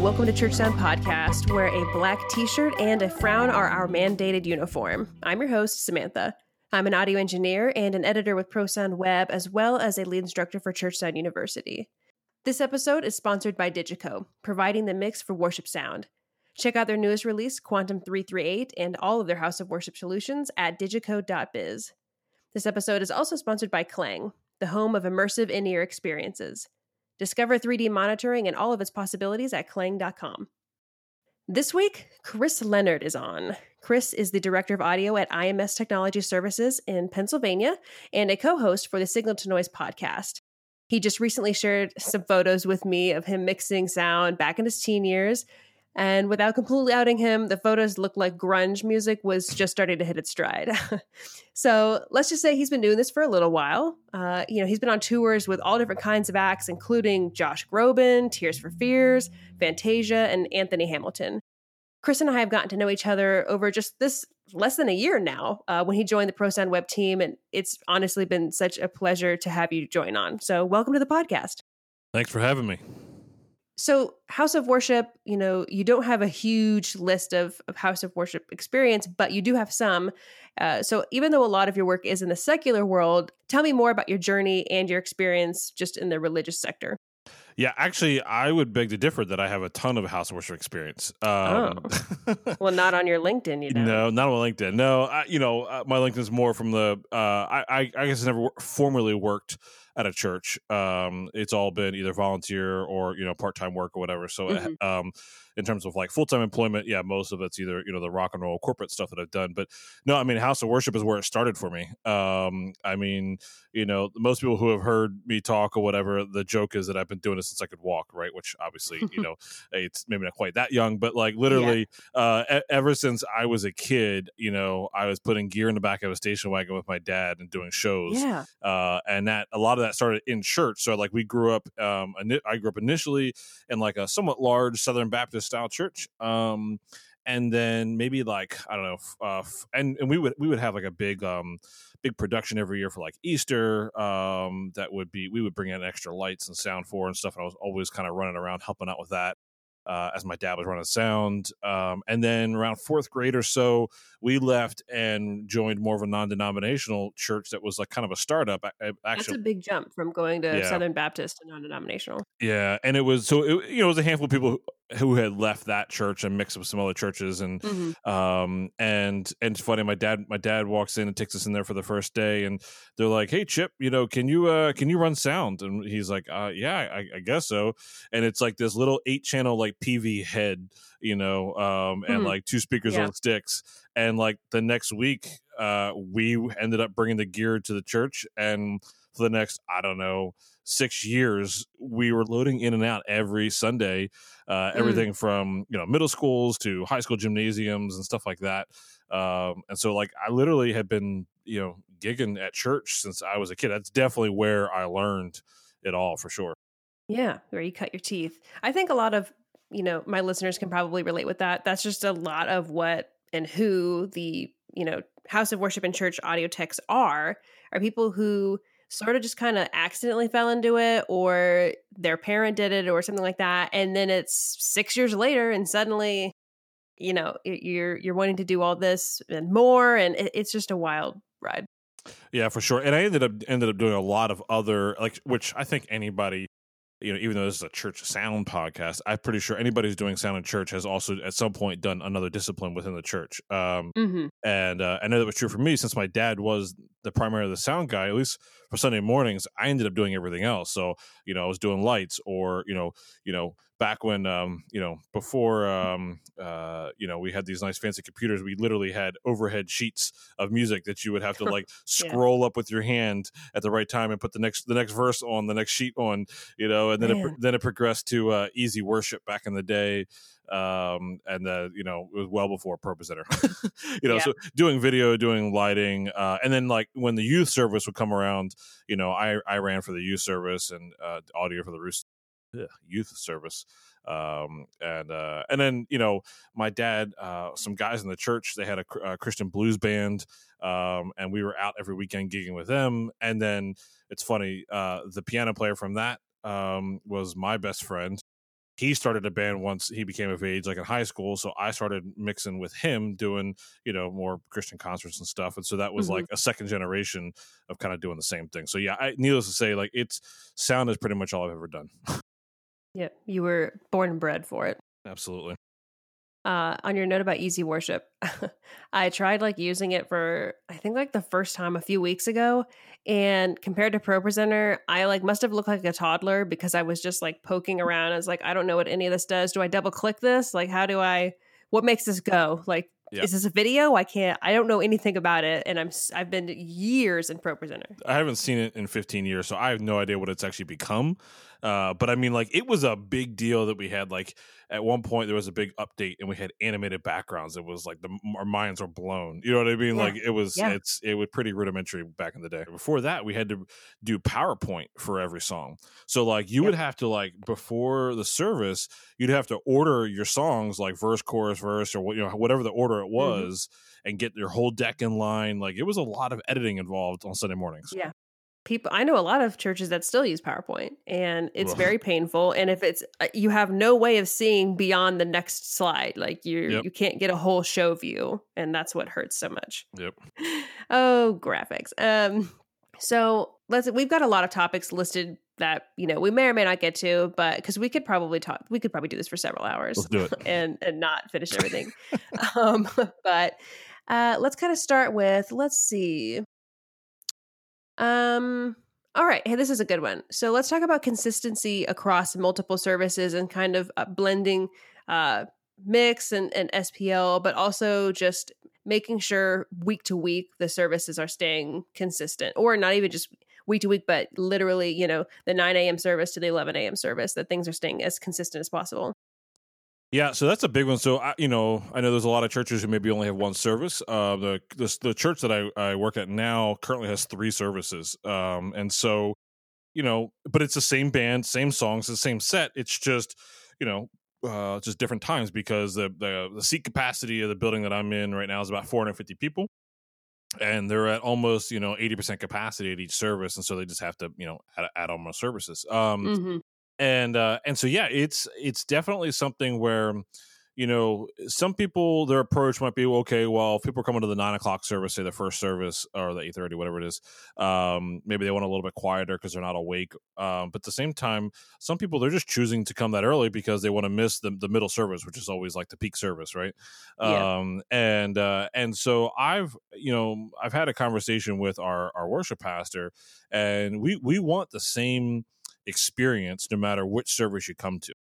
Welcome to Church Sound Podcast, where a black t shirt and a frown are our mandated uniform. I'm your host, Samantha. I'm an audio engineer and an editor with ProSound Web, as well as a lead instructor for Church Sound University. This episode is sponsored by Digico, providing the mix for worship sound. Check out their newest release, Quantum 338, and all of their House of Worship solutions at digico.biz. This episode is also sponsored by Klang, the home of immersive in ear experiences. Discover 3D monitoring and all of its possibilities at Klang.com. This week, Chris Leonard is on. Chris is the director of audio at IMS Technology Services in Pennsylvania and a co host for the Signal to Noise podcast. He just recently shared some photos with me of him mixing sound back in his teen years. And without completely outing him, the photos look like grunge music was just starting to hit its stride. so let's just say he's been doing this for a little while. Uh, you know, he's been on tours with all different kinds of acts, including Josh Groban, Tears for Fears, Fantasia, and Anthony Hamilton. Chris and I have gotten to know each other over just this less than a year now uh, when he joined the ProSound Web team. And it's honestly been such a pleasure to have you join on. So, welcome to the podcast. Thanks for having me. So, House of Worship, you know, you don't have a huge list of, of House of Worship experience, but you do have some. Uh, so, even though a lot of your work is in the secular world, tell me more about your journey and your experience just in the religious sector. Yeah, actually, I would beg to differ that I have a ton of House of Worship experience. Um, oh. well, not on your LinkedIn, you know. No, not on LinkedIn. No, I, you know, uh, my LinkedIn is more from the. Uh, I, I guess I never formally worked at a church. Um, it's all been either volunteer or you know part time work or whatever. So, uh, mm-hmm. um, in terms of like full time employment, yeah, most of it's either you know the rock and roll corporate stuff that I've done. But no, I mean, House of Worship is where it started for me. Um, I mean, you know, most people who have heard me talk or whatever, the joke is that I've been doing it since I could walk, right? Which obviously, you know, it's maybe not quite that young, but like literally, yeah. uh, e- ever since I was a kid, you know, I was putting gear in the back of a station wagon with my dad and doing shows. Yeah. Uh, and that a lot of that started in church. So like we grew up, um, I grew up initially in like a somewhat large Southern Baptist style church. Um, and then maybe like I don't know, uh, and and we would we would have like a big um big production every year for like Easter. Um, that would be we would bring in extra lights and sound for and stuff, and I was always kind of running around helping out with that uh, as my dad was running sound. Um, and then around fourth grade or so, we left and joined more of a non-denominational church that was like kind of a startup. Actually, that's a big jump from going to yeah. Southern Baptist to non-denominational. Yeah, and it was so it, you know it was a handful of people who had left that church and mixed with some other churches and mm-hmm. um and and it's funny my dad my dad walks in and takes us in there for the first day and they're like hey chip you know can you uh can you run sound and he's like uh yeah i, I guess so and it's like this little eight channel like pv head you know um and mm-hmm. like two speakers yeah. on sticks and like the next week uh we ended up bringing the gear to the church and for the next i don't know six years, we were loading in and out every Sunday, uh, mm. everything mm. from you know middle schools to high school gymnasiums and stuff like that. Um, and so, like, I literally had been you know gigging at church since I was a kid. That's definitely where I learned it all for sure. Yeah, where you cut your teeth. I think a lot of you know my listeners can probably relate with that. That's just a lot of what and who the you know house of worship and church audio techs are are people who sort of just kind of accidentally fell into it or their parent did it or something like that and then it's 6 years later and suddenly you know you're you're wanting to do all this and more and it's just a wild ride yeah for sure and i ended up ended up doing a lot of other like which i think anybody you know, even though this is a church sound podcast, I'm pretty sure anybody who's doing sound in church has also at some point done another discipline within the church. Um, mm-hmm. And uh, I know that was true for me since my dad was the primary of the sound guy. At least for Sunday mornings, I ended up doing everything else. So you know, I was doing lights, or you know, you know, back when um, you know before um, uh, you know we had these nice fancy computers, we literally had overhead sheets of music that you would have to like scroll yeah. up with your hand at the right time and put the next the next verse on the next sheet on, you know, and then it, then it progressed to uh, easy worship back in the day um, and uh, you know it was well before Purpose ProPresenter. you know, yeah. so doing video, doing lighting, uh, and then like when the youth service would come around, you know, I I ran for the youth service and uh, audio for the youth service um, and uh, and then you know my dad uh, some guys in the church they had a, a christian blues band um, and we were out every weekend gigging with them and then it's funny uh, the piano player from that um, was my best friend he started a band once he became of age, like in high school. So I started mixing with him, doing you know more Christian concerts and stuff. And so that was mm-hmm. like a second generation of kind of doing the same thing. So yeah, I, needless to say, like it's sound is pretty much all I've ever done. yeah, you were born and bred for it. Absolutely uh, on your note about easy worship, I tried like using it for I think like the first time a few weeks ago, and compared to Pro Presenter, I like must have looked like a toddler because I was just like poking around. I was like, I don't know what any of this does. Do I double click this? Like, how do I? What makes this go? Like, Yep. Is this a video? I can't. I don't know anything about it, and I'm. I've been years in Pro Presenter. I haven't seen it in 15 years, so I have no idea what it's actually become. Uh, but I mean, like, it was a big deal that we had. Like, at one point, there was a big update, and we had animated backgrounds. It was like the our minds were blown. You know what I mean? Yeah. Like, it was. Yeah. It's. It was pretty rudimentary back in the day. Before that, we had to do PowerPoint for every song. So, like, you would have to like before the service, you'd have to order your songs like verse, chorus, verse, or what you know, whatever the order it mm-hmm. was. Mm-hmm and get your whole deck in line. Like it was a lot of editing involved on Sunday mornings. Yeah people i know a lot of churches that still use powerpoint and it's Ugh. very painful and if it's uh, you have no way of seeing beyond the next slide like you yep. you can't get a whole show view and that's what hurts so much. Yep. Oh graphics. Um so let's we've got a lot of topics listed that you know we may or may not get to but because we could probably talk we could probably do this for several hours Do it. and and not finish everything. Um but uh let's kind of start with let's see um, all right. Hey, this is a good one. So let's talk about consistency across multiple services and kind of uh, blending uh, mix and, and SPL, but also just making sure week to week the services are staying consistent or not even just week to week, but literally, you know, the 9 a.m. service to the 11 a.m. service, that things are staying as consistent as possible. Yeah, so that's a big one. So I, you know, I know there's a lot of churches who maybe only have one service. Uh, the, the the church that I, I work at now currently has three services, um, and so you know, but it's the same band, same songs, the same set. It's just you know, uh, just different times because the, the the seat capacity of the building that I'm in right now is about 450 people, and they're at almost you know 80 percent capacity at each service, and so they just have to you know add, add on more services. Um, mm-hmm and uh and so yeah it's it's definitely something where you know some people their approach might be okay well if people are coming to the nine o'clock service say the first service or the 8.30 whatever it is um maybe they want a little bit quieter because they're not awake um but at the same time some people they're just choosing to come that early because they want to miss the, the middle service which is always like the peak service right yeah. um and uh and so i've you know i've had a conversation with our our worship pastor and we we want the same experience no matter which service you come to.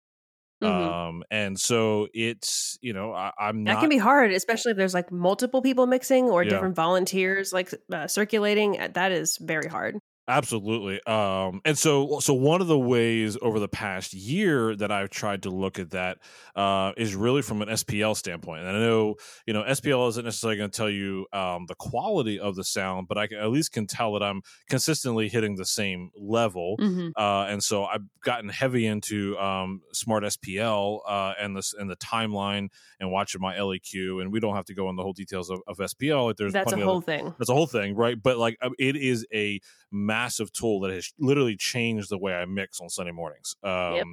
Mm-hmm. Um, and so it's you know I, am that can be hard, especially if there's like multiple people mixing or yeah. different volunteers like uh, circulating. That is very hard. Absolutely. Um, and so, so one of the ways over the past year that I've tried to look at that uh, is really from an SPL standpoint. And I know, you know, SPL isn't necessarily going to tell you um, the quality of the sound, but I can, at least can tell that I'm consistently hitting the same level. Mm-hmm. Uh, and so I've gotten heavy into um, Smaart SPL uh, and this and the timeline and watching my LEQ. And we don't have to go in the whole details of, of SPL. Like there's that's a whole thing. That's a whole thing, right? But like um, it is a massive tool that has literally changed the way I mix on Sunday mornings. Um, yep.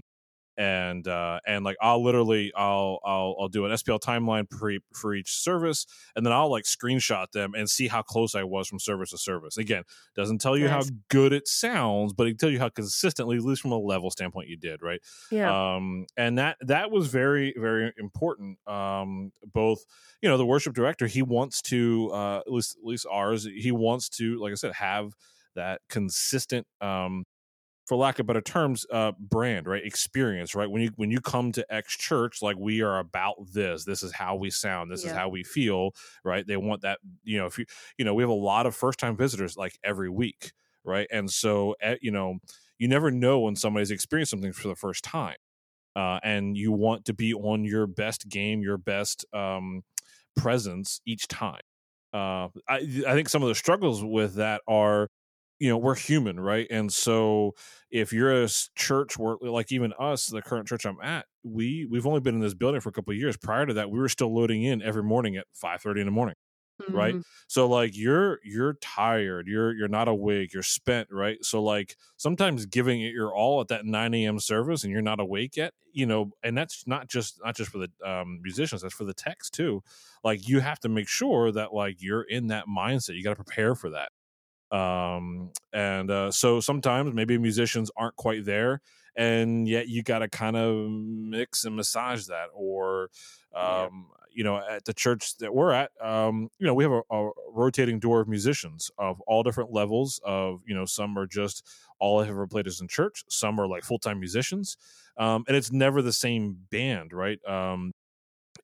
And uh, and like I'll literally I'll I'll I'll do an SPL timeline for, for each service, and then I'll like screenshot them and see how close I was from service to service. Again, doesn't tell you nice. how good it sounds, but it tell you how consistently, at least from a level standpoint, you did right. Yeah. Um, and that that was very very important. Um, both you know the worship director he wants to uh, at least at least ours he wants to like I said have that consistent um for lack of better terms uh brand right experience right? When you when you come to x church like we are about this. This is how we sound. This yeah. is how we feel right? They want that you know if you you know we have a lot of first time visitors like every week right? And so at, eh, you know you never know when somebody's experienced something for the first time uh, and you want to be on your best game your best um presence each time. Uh, I, I think some of the struggles with that are you know we're human right? And so if you're a church where like even us the current church i'm at we we've only been in this building for a couple of years. Prior to that we were still loading in every morning at 5 30 in the morning mm-hmm. right so like you're you're tired you're you're not awake you're spent right? So like sometimes giving it your all at that 9 a.m service and you're not awake yet you know and that's not just not just for the um, musicians that's for the techs too. Like you have to make sure that like you're in that mindset you got to prepare for that um and uh so sometimes maybe musicians aren't quite there and yet you got to kind of mix and massage that or um you know, at the church that we're at, um, you know, we have a, a, rotating door of musicians of all different levels. Of you know, some are just all I have ever played is in church. Some are like full time musicians, um, and it's never the same band, right?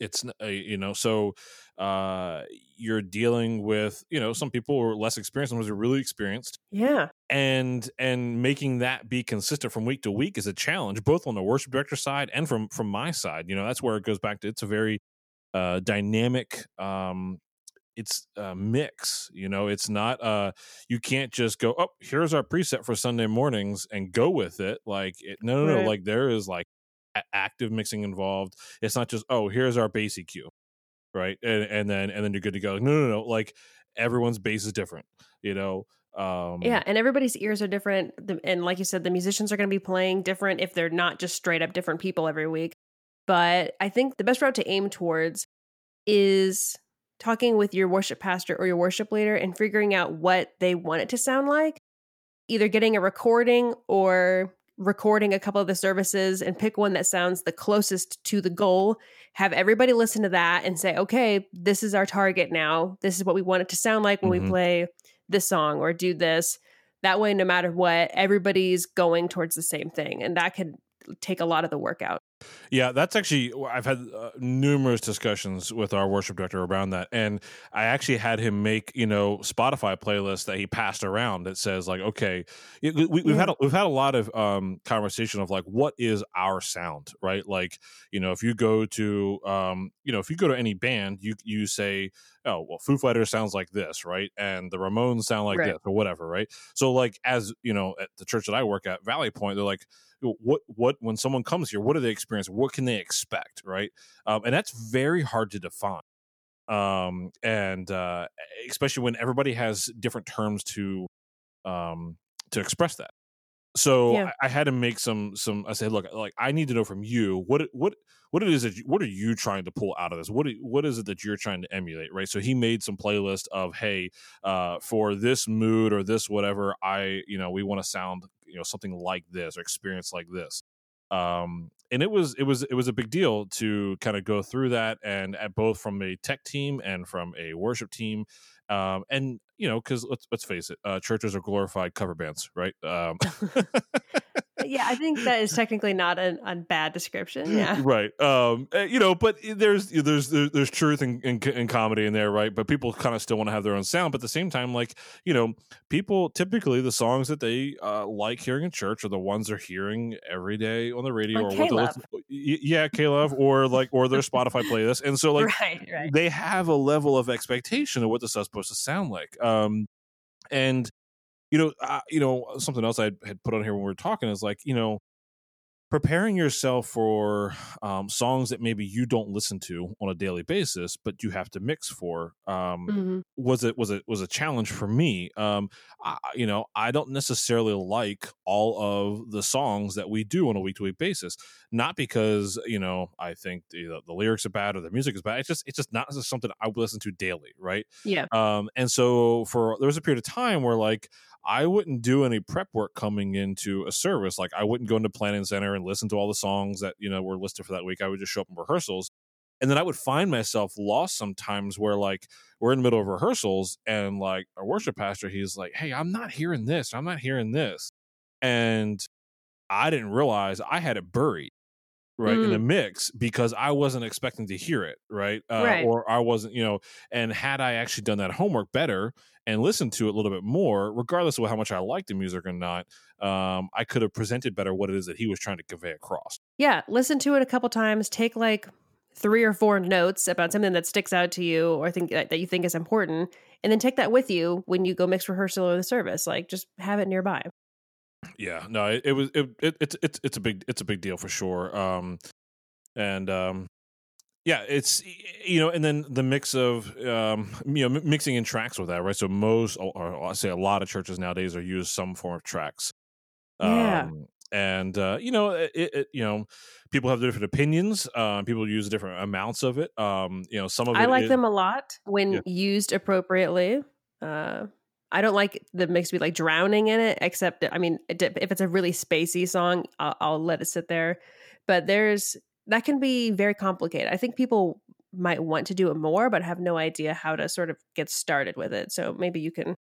It's uh, you know, so uh, you're dealing with you know some people are less experienced, some are really experienced. Yeah, and and making that be consistent from week to week is a challenge, both on the worship director side and from from my side. You know, that's where it goes back to. It's a very uh, dynamic um, it's a mix you know it's not uh you can't just go oh here's our preset for sunday mornings and go with it like it, no no right. no like there is like active mixing involved it's not just oh here's our bass eq right? And, and then and then you're good to go. No no no like everyone's bass is different you know? Um yeah and everybody's ears are different and like you said the musicians are going to be playing different if they're not just straight up different people every week. But I think the best route to aim towards is talking with your worship pastor or your worship leader and figuring out what they want it to sound like. Either getting a recording or recording a couple of the services and pick one that sounds the closest to the goal. Have everybody listen to that and say, okay, this is our target now. This is what we want it to sound like when mm-hmm. we play this song or do this. That way, no matter what, everybody's going towards the same thing. And that could take a lot of the work out. Yeah, that's actually I've had uh, numerous discussions with our worship director around that, and I actually had him make you know Spotify playlists that he passed around that says like, okay, we, have yeah. had a, we've had a lot of um, conversation of like, what is our sound, right? Like, you know, if you go to um, you know if you go to any band, you you say, oh well, Foo Fighters sounds like this, right? And the Ramones sound like right. this, or whatever, right? So like as you know, at the church that I work at, Valley Point, they're like what what when someone comes here what do they experience what can they expect right? Um, and that's very hard to define. Um, and uh, especially when everybody has different terms to um, to express that. So yeah. I, I, had to make some some i said look like i need to know from you what what what it is that you, what are you trying to pull out of this? What what is it that you're trying to emulate? Right? So he made some playlist of hey uh for this mood or this whatever i you know we want to sound you know something like this or experience like this. Um and it was it was it was a big deal to kind of go through that and at both from a tech team and from a worship team um and you know because let's let's face it uh churches are glorified cover bands right? Um yeah, I think that is technically not a, a bad description. Yeah, right. Um, eh, you know, but there's there's there's truth in, in, in comedy in there, right? But people kind of still want to have their own sound. But at the same time, like you know, people typically the songs that they uh, like hearing in church are the ones they're hearing every day on the radio like or what yeah, K-Love or like or their Spotify playlist, and so like right, right. they have a level of expectation of what this is supposed to sound like. Um, and you know, uh, you know, something else I had put on here when we were talking is like, you know, preparing yourself for um, songs that maybe you don't listen to on a daily basis, but you have to mix for um, mm-hmm. was it was it was a challenge for me. Um, I, you know, I don't necessarily like all of the songs that we do on a week to week basis. Not because you know I think the, the lyrics are bad or the music is bad. It's just it's just not something I would listen to daily, right? Yeah. Um, and so for there was a period of time where like I wouldn't do any prep work coming into a service. Like I wouldn't go into planning center and listen to all the songs that, you know, were listed for that week. I would just show up in rehearsals. And then I would find myself lost sometimes where like we're in the middle of rehearsals and like our worship pastor, he's like, Hey, I'm not hearing this. I'm not hearing this. And I didn't realize I had it buried right mm. in the mm. mix because I wasn't expecting to hear it right? Uh, right or I wasn't you know and had I actually done that homework better and listened to it a little bit more regardless of how much I liked the music or not um, I could have presented better what it is that he was trying to convey across yeah listen to it a couple times take like three or four notes about something that sticks out to you or think that, that you think is important and then take that with you when you go mix rehearsal or the service like just have it nearby yeah, no, it, it was it, it, it's it's it's a big it's a big deal for sure. Um, and um, yeah it's you know and then the mix of um you know mixing in tracks with that right so most or i say a lot of churches nowadays are use some form of tracks yeah. um and uh you know it, it you know people have different opinions um people use different amounts of it um you know some of I like is- them a lot when Yeah. used appropriately. Uh, I don't like the mix be like drowning in it, except I mean, if it's a really spacey song, I'll, I'll let it sit there. But there's that can be very complicated. I think people might want to do it more, but have no idea how to sort of get started with it. So maybe you can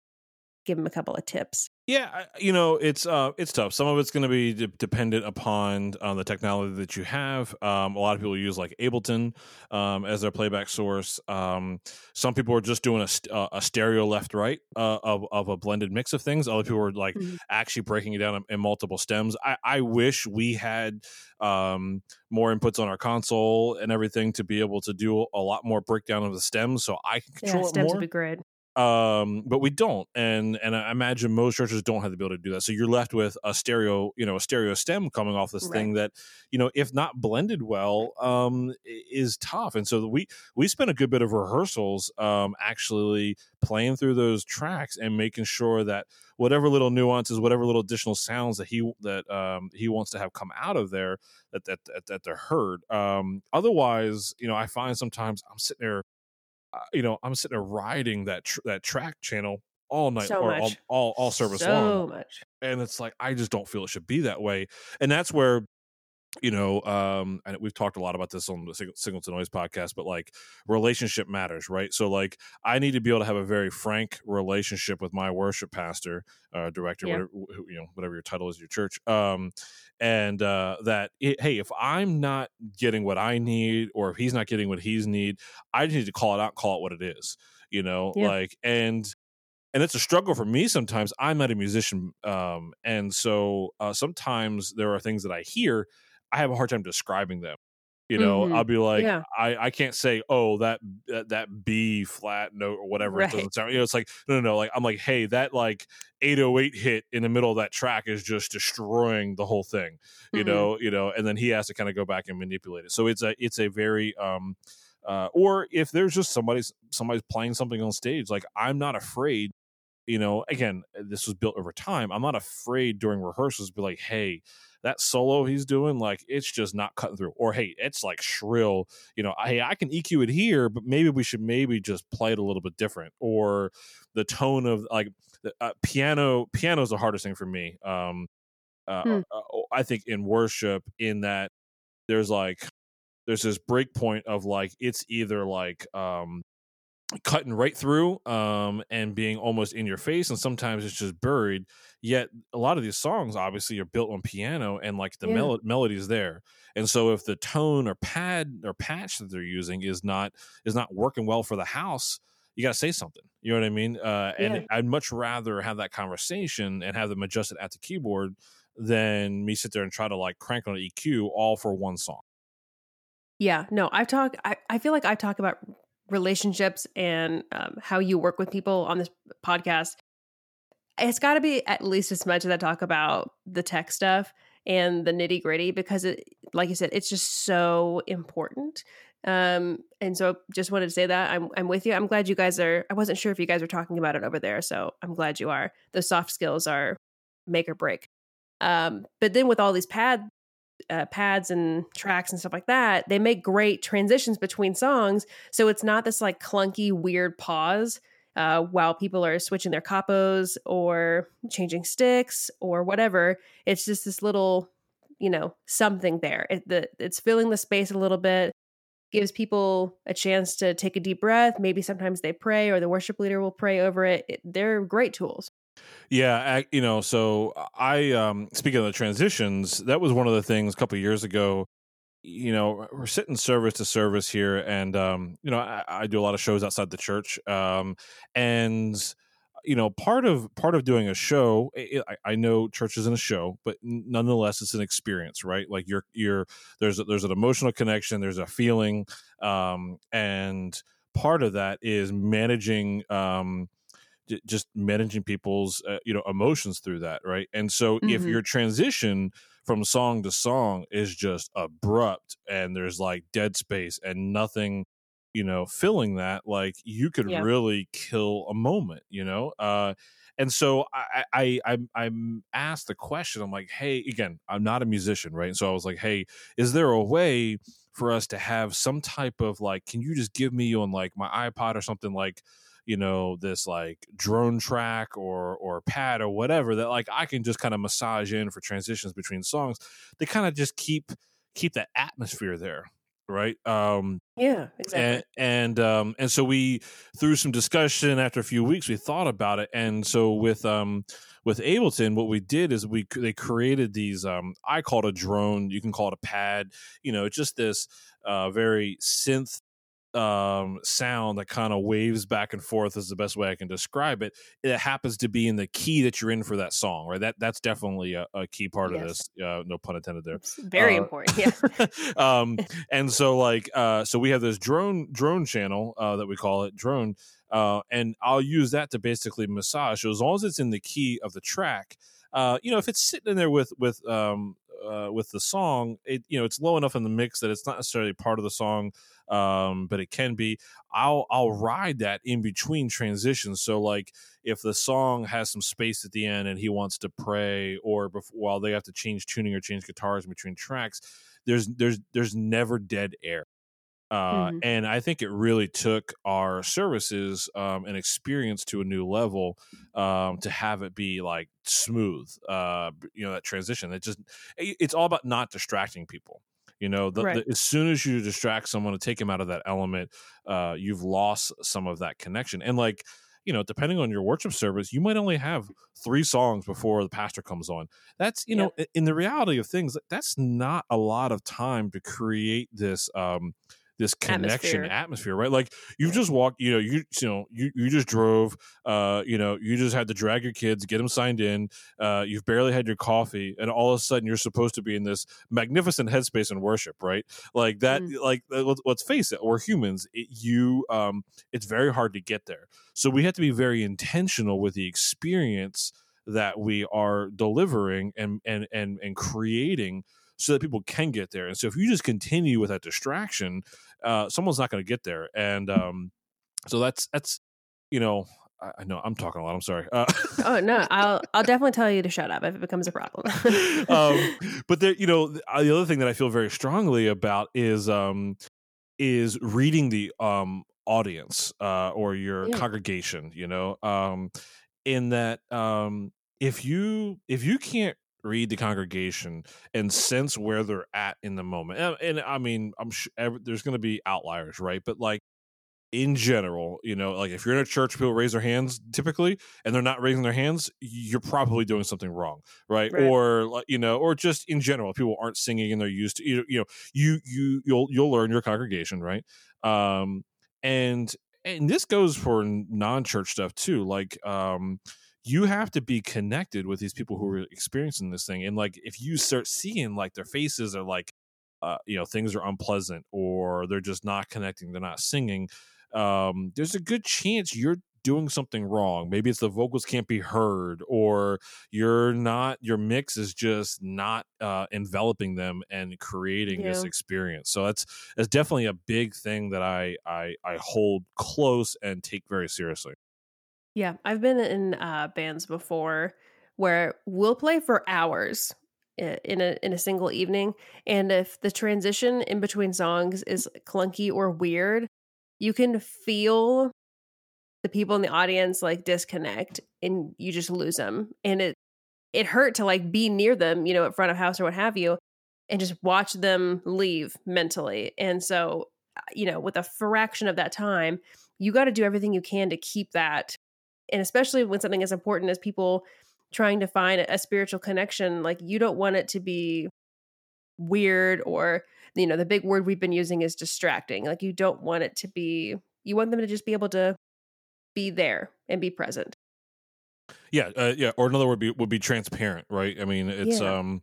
give them a couple of tips. Yeah, you know, it's uh, it's tough. Some of it's going to be de- dependent upon uh, the technology that you have. Um, a lot of people use like Ableton um, as their playback source. Um, some people are just doing a, st- uh, a stereo left right uh, of of a blended mix of things. Other people are like Mhm. actually breaking it down in, in multiple stems. I, I wish we had um, more inputs on our console and everything to be able to do a lot more breakdown of the stems, so I can Yeah, control it stems more would be great. Um but we don't and and i imagine most churches don't have the ability to do that. So you're left with a stereo you know a stereo stem coming off this Right. thing that you know if not blended well um is tough. And so we we spent a good bit of rehearsals um actually playing through those tracks and making sure that whatever little nuances whatever little additional sounds that he that um he wants to have come out of there that that that, that they're heard. Um otherwise you know i find sometimes i'm sitting there you know, I'm sitting there riding that tr- that track channel all night So or all, all all service so long, much. and it's like I just don't feel it should be that way, and that's where. You know, um, and we've talked a lot about this on the Signal, to Noise podcast, but like relationship matters, right? So, like, I need to be able to have a very frank relationship with my worship pastor, uh, director, Yeah. whatever who, you know, whatever your title is, your church, um, and uh, that it, hey, if I'm not getting what I need, or if he's not getting what he's need, I just need to call it out, call it what it is, you know, Yeah. like and and it's a struggle for me sometimes. I'm not a musician, um, and so uh, sometimes there are things that I hear, I have a hard time describing them. You know, Mhm. I'll be like, Yeah. I, I can't say, oh, that that, that B flat note or whatever. It doesn't sound. You know, it's like no, no, no. Like I'm like, hey, that like 808 hit in the middle of that track is just destroying the whole thing. You Mhm. know, you know, and then he has to kind of go back and manipulate it. So it's a it's a very um uh, or if there's just somebody's somebody's playing something on stage, like I'm not afraid. You know, again, this was built over time. I'm not afraid during rehearsals to be like, hey, that solo he's doing, like it's just not cutting through. Or hey, it's like shrill. You know, hey, I can EQ it here, but maybe we should maybe just play it a little bit different. Or the tone of like uh, piano. Piano is the hardest thing for me. Um, uh, Hmm. uh, I think in worship, in that there's like there's this break point of like it's either like um cutting right through um and being almost in your face and sometimes it's just buried yet a lot of these songs obviously are built on piano and like the Yeah. mel- melody is there and so if the tone or pad or patch that they're using is not is not working well for the house you got to say something you know what i mean uh Yeah. and i'd much rather have that conversation and have them adjust it at the keyboard than me sit there and try to like crank on an eq all for one song Yeah, no, I talk. I, I feel like I talk about relationships and um, how you work with people on this podcast. It's got to be at least as much as I talk about the tech stuff and the nitty gritty because it, like you said, it's just so important. Um, and so just wanted to say that I'm I'm with you. I'm glad you guys are. I wasn't sure if you guys were talking about it over there, so I'm glad you are. Those soft skills are make or break. Um, but then with all these pad uh, pads and tracks and stuff like that, they make great transitions between songs. So it's not this like clunky, weird pause uh, while people are switching their capos or changing sticks or whatever. It's just this little, you know, something there. It, the, it's filling the space a little bit, gives people a chance to take a deep breath. Maybe sometimes they pray or the worship leader will pray over it. it they're great tools. Yeah, I, you know, so I um speaking of the transitions, that was one of the things a couple years ago. You know, we're sitting service to service here, and um, you know, I, I do a lot of shows outside the church, um, and you know, part of part of doing a show, i I, I know church isn't a show, but nonetheless, it's an experience, right? Like you're you're there's a, there's an emotional connection, there's a feeling, um, and part of that is managing. Um, just managing people's uh, you know emotions through that right and so if Mhm. your transition from song to song is just abrupt and there's like dead space and nothing you know filling that like you could Yeah. really kill a moment you know uh and so I, I I'm I'm asked the question. I'm like, hey, again, I'm not a musician, right? And so I was like, hey, is there a way for us to have some type of like, can you just give me on like my iPod or something like, you know, this like drone track or or pad or whatever that like I can just kind of massage in for transitions between songs. They kind of just keep keep that atmosphere there, right? Um Yeah, exactly. and and um and so we through some discussion after a few weeks we thought about it and so with um with ableton what we did is we they created these um i call it a drone you can call it a pad you know it's just this uh very synth um sound that kind of waves back and forth is the best way i can describe it it happens to be in the key that you're in for that song right that that's definitely a, a key part of this uh no pun intended there it's very uh, important. Yeah. um and so like uh so we have this drone drone channel uh that we call it drone uh and i'll use that to basically massage so as long as it's in the key of the track uh you know if it's sitting in there with with um uh with the song it you know it's low enough in the mix that it's not necessarily part of the song um but it can be i'll i'll ride that in between transitions. So like if the song has some space at the end and he wants to pray or before, while they have to change tuning or change guitars between tracks there's there's there's never dead air uh, Mhm. and I think it really took our services um, and experience to a new level um, to have it be like smooth. Uh, you know that transition. It just it's all about not distracting people. You know, the, Right. the, as soon as you distract someone to take them out of that element, uh, you've lost some of that connection. And like you know, depending on your worship service, you might only have three songs before the pastor comes on. That's you know, in the reality of things, that's not a lot of time to create this. Um, this connection Atmosphere. atmosphere, right? Like you've just walked, you know, you you know, you you just drove, uh, you know, you just had to drag your kids, get them signed in. Uh, you've barely had your coffee, and all of a sudden you're supposed to be in this magnificent headspace and worship, right? Like that, Mm. like uh, let's, let's face it, we're humans. It, you, um, it's very hard to get there. So we have to be very intentional with the experience that we are delivering and and and and creating so that people can get there. And so if you just continue with that distraction, uh, someone's not going to get there. And um, so that's that's you know I, I know I'm talking a lot. I'm sorry. Uh, oh no, I'll I'll definitely tell you to shut up if it becomes a problem. um, but there, you know, the uh, the other thing that I feel very strongly about is um, is reading the um audience uh, or your Yeah. congregation. You know, um, in that um, if you if you can't read the congregation and sense where they're at in the moment, and, and I mean, I'm sure every, there's going to be outliers, right? But like in general, you know, like if you're in a church, people raise their hands typically, and they're not raising their hands, you're probably doing something wrong, right? Right. Or like you know, or just in general, people aren't singing and they're used to you you know, you you you'll you'll learn your congregation, right? Um, and and this goes for non-church stuff too, like um. You have to be connected with these people who are experiencing this thing, and like if you start seeing like their faces are like uh, you know things are unpleasant or they're just not connecting they're not singing um, there's a good chance you're doing something wrong. Maybe it's the vocals can't be heard or you're not your mix is just not uh, enveloping them and creating this experience. So that's that's definitely a big thing that i i i hold close and take very seriously Yeah, I've been in uh, bands before where we'll play for hours in a in a single evening, and if the transition in between songs is clunky or weird, you can feel the people in the audience like disconnect, and you just lose them, and it it hurt to like be near them, you know, at front of house or what have you, and just watch them leave mentally, and so uh, you know, with a fraction of that time, you got to do everything you can to keep that and especially when something as important as people trying to find a spiritual connection like you don't want it to be weird or you know the big word we've been using is distracting like you don't want it to be you want them to just be able to be there and be present yeah uh, yeah or another word be, would be transparent right i mean it's Yeah. um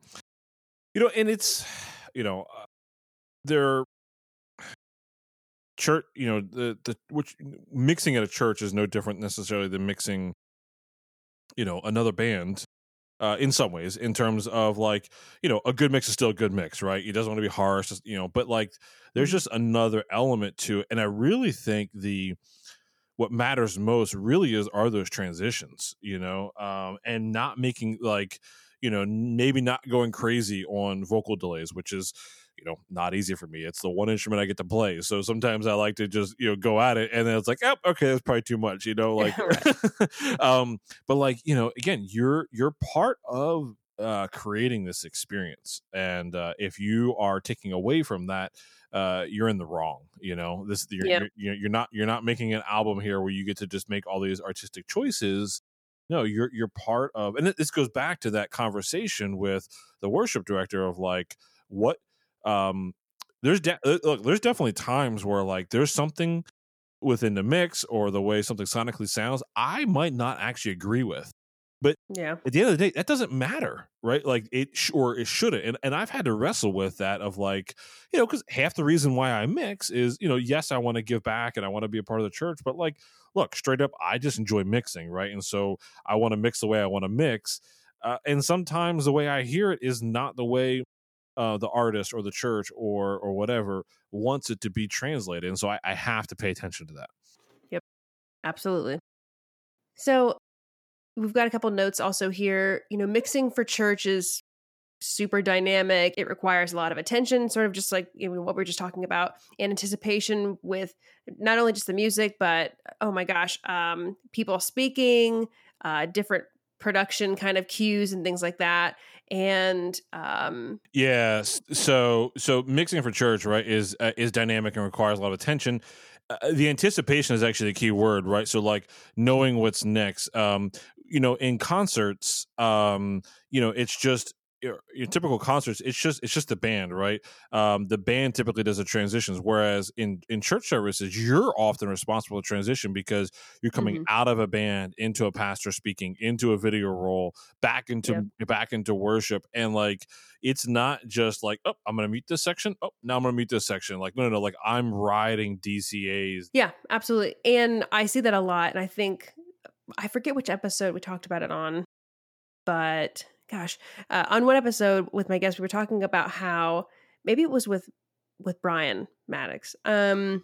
you know and it's you know uh, they're church you know the the which mixing at a church is no different necessarily than mixing you know another band uh, in some ways in terms of like you know a good mix is still a good mix right it doesn't want to be harsh you know but like there's Mm-hmm. just another element to it and i really think the what matters most really is are those transitions you know um and not making like you know maybe not going crazy on vocal delays which is you know not easy for me. It's the one instrument i get to play. So sometimes i like to just you know go at it and then it's like oh okay that's probably too much you know like um but like you know again you're you're part of uh creating this experience and uh if you are taking away from that uh you're in the wrong you know? This you're, Yeah. you're you're you're not you're not making an album here where you get to just make all these artistic choices. No you're you're part of and this goes back to that conversation with the worship director of like what um there's de- uh, look there's definitely times where like there's something within the mix or the way something sonically sounds i might not actually agree with But yeah. at the end of the day that doesn't matter right like it sh- or it shouldn't and, and i've had to wrestle with that of like you know because half the reason why i mix is you know yes i want to give back and i want to be a part of the church but like look straight up i just enjoy mixing right and so i want to mix the way i want to mix uh, and sometimes the way i hear it is not the way uh, the artist or the church or or whatever wants it to be translated and so I, I have to pay attention to that Yep, Absolutely. So we've got a couple notes also here. You know, mixing for church is super dynamic. It requires a lot of attention, sort of just like you know, what we are just talking about, and anticipation with not only just the music, but oh my gosh, um, people speaking, uh, different production kind of cues and things like that. And um, Yeah. So so mixing for church, right, is uh, is dynamic and requires a lot of attention. Uh, the anticipation is actually the key word, right? So like knowing what's next. Um, you know, in concerts, um, you know, it's just your, your typical concerts. It's just it's just the band, right? Um, the band typically does the transitions, whereas in in church services, you're often responsible to transition because you're coming Mhm. out of a band into a pastor speaking, into a video role, back into back into worship, and like it's not just like oh i'm gonna meet this section oh now i'm gonna meet this section like no no no like i'm riding dcas Yeah, absolutely. And I see that a lot. And I think, I forget which episode we talked about it on, but gosh, uh, on one episode with my guest, we were talking about how maybe it was with with Brian Maddox, um,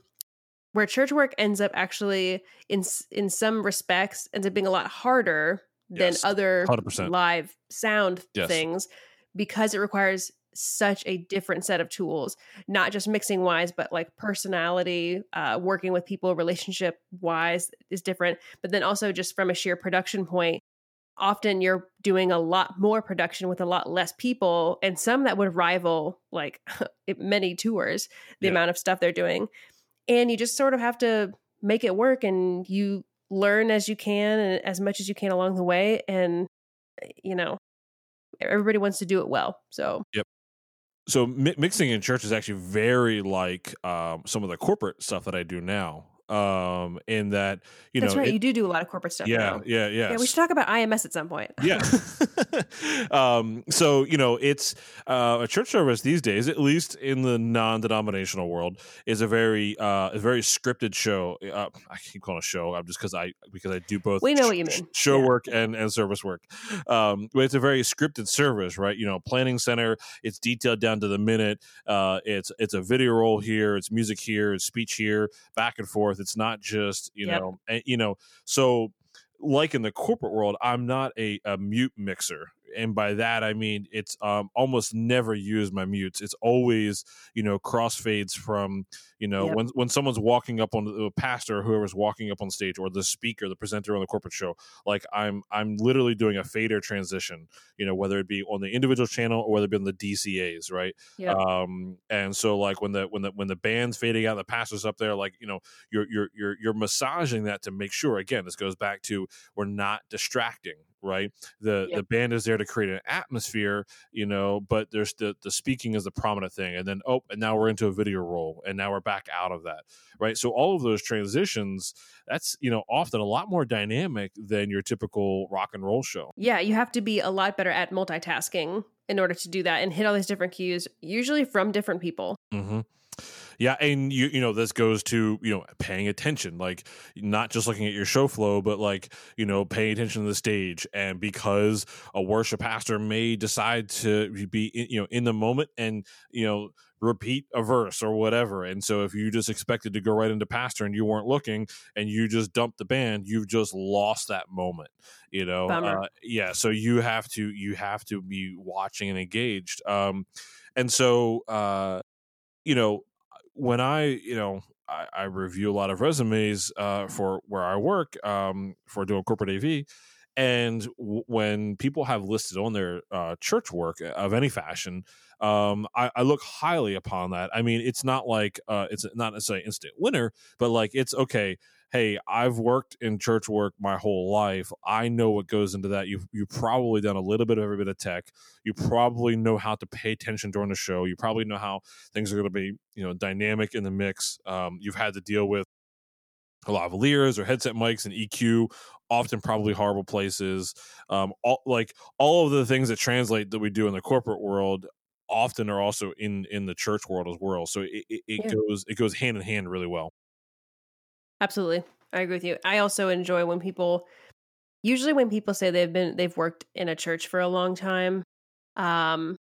where church work ends up actually in in some respects ends up being a lot harder than Yes, other 100%. live sound Yes. things because it requires such a different set of tools not just mixing wise but like personality uh working with people relationship wise is different but then also just from a sheer production point often you're doing a lot more production with a lot less people and some that would rival like many tours the Yeah. amount of stuff they're doing and you just sort of have to make it work and you learn as you can and as much as you can along the way and you know everybody wants to do it well so Yep. so mi- mixing in church is actually very like um, some of the corporate stuff that i do now um, in that you know, that's right it- you do do a lot of corporate stuff yeah now. yeah yeah yeah we should talk about ims at some point yeah um so you know it's uh a church service these days at least in the non-denominational world is a very uh a very scripted show uh, i keep calling it a show i'm just because i because i do both We know sh- what you mean. show Yeah. work and and service work um but it's a very scripted service right you know planning center it's detailed down to the minute uh it's it's a video roll here it's music here it's speech here back and forth it's not just you Yep. know and, you know so like in the corporate world, I'm not a, a mute mixer. And by that I mean it's um, almost never use my mutes. It's always you know crossfades from you know Yep. when when someone's walking up on the the pastor, or whoever's walking up on stage, or the speaker, the presenter on the corporate show. Like I'm I'm literally doing a fader transition. You know whether it be on the individual channel or whether it be on the DCA's, right? Yep. Um, and so like when the when the when the band's fading out, the pastor's up there, like you know you're you're you're you're massaging that to make sure. Again, this goes back to we're not distracting, right? The Yep. the band is there to create an atmosphere, you know, but there's the the speaking is the prominent thing, and then oh, and now we're into a video roll, and now we're back out of that, right? So all of those transitions, that's you know often a lot more dynamic than your typical rock and roll show. yeah you have to be a lot better at multitasking in order to do that and hit all these different cues usually from different people Mm-hmm. Yeah, and you you know this goes to you know paying attention, like not just looking at your show flow, but like you know paying attention to the stage. And because a worship pastor may decide to be in, you know in the moment and you know repeat a verse or whatever, and so if you just expected to go right into pastor and you weren't looking and you just dumped the band, you've just lost that moment. You know, uh, yeah. So you have to you have to be watching and engaged. Um, and so uh, you know when I, you know, I, I review a lot of resumes uh, for where I work um, for doing corporate AV, and w- when people have listed on their uh, church work of any fashion, um, I, I, look highly upon that. I mean, it's not like uh, it's not necessarily instant winner, but like it's okay hey, I've worked in church work my whole life. I know what goes into that. You've you've probably done a little bit of every bit of tech. You probably know how to pay attention during the show. You probably know how things are going to be, you know, dynamic in the mix. Um, you've had to deal with a lot of layers or headset mics and EQ, often probably horrible places. Um, all like all of the things that translate that we do in the corporate world often are also in in the church world as well. So it, it, it yeah. goes it goes hand in hand really well. Absolutely. I agree with you. I also enjoy when people usually when people say they've been they've worked in a church for a long time, um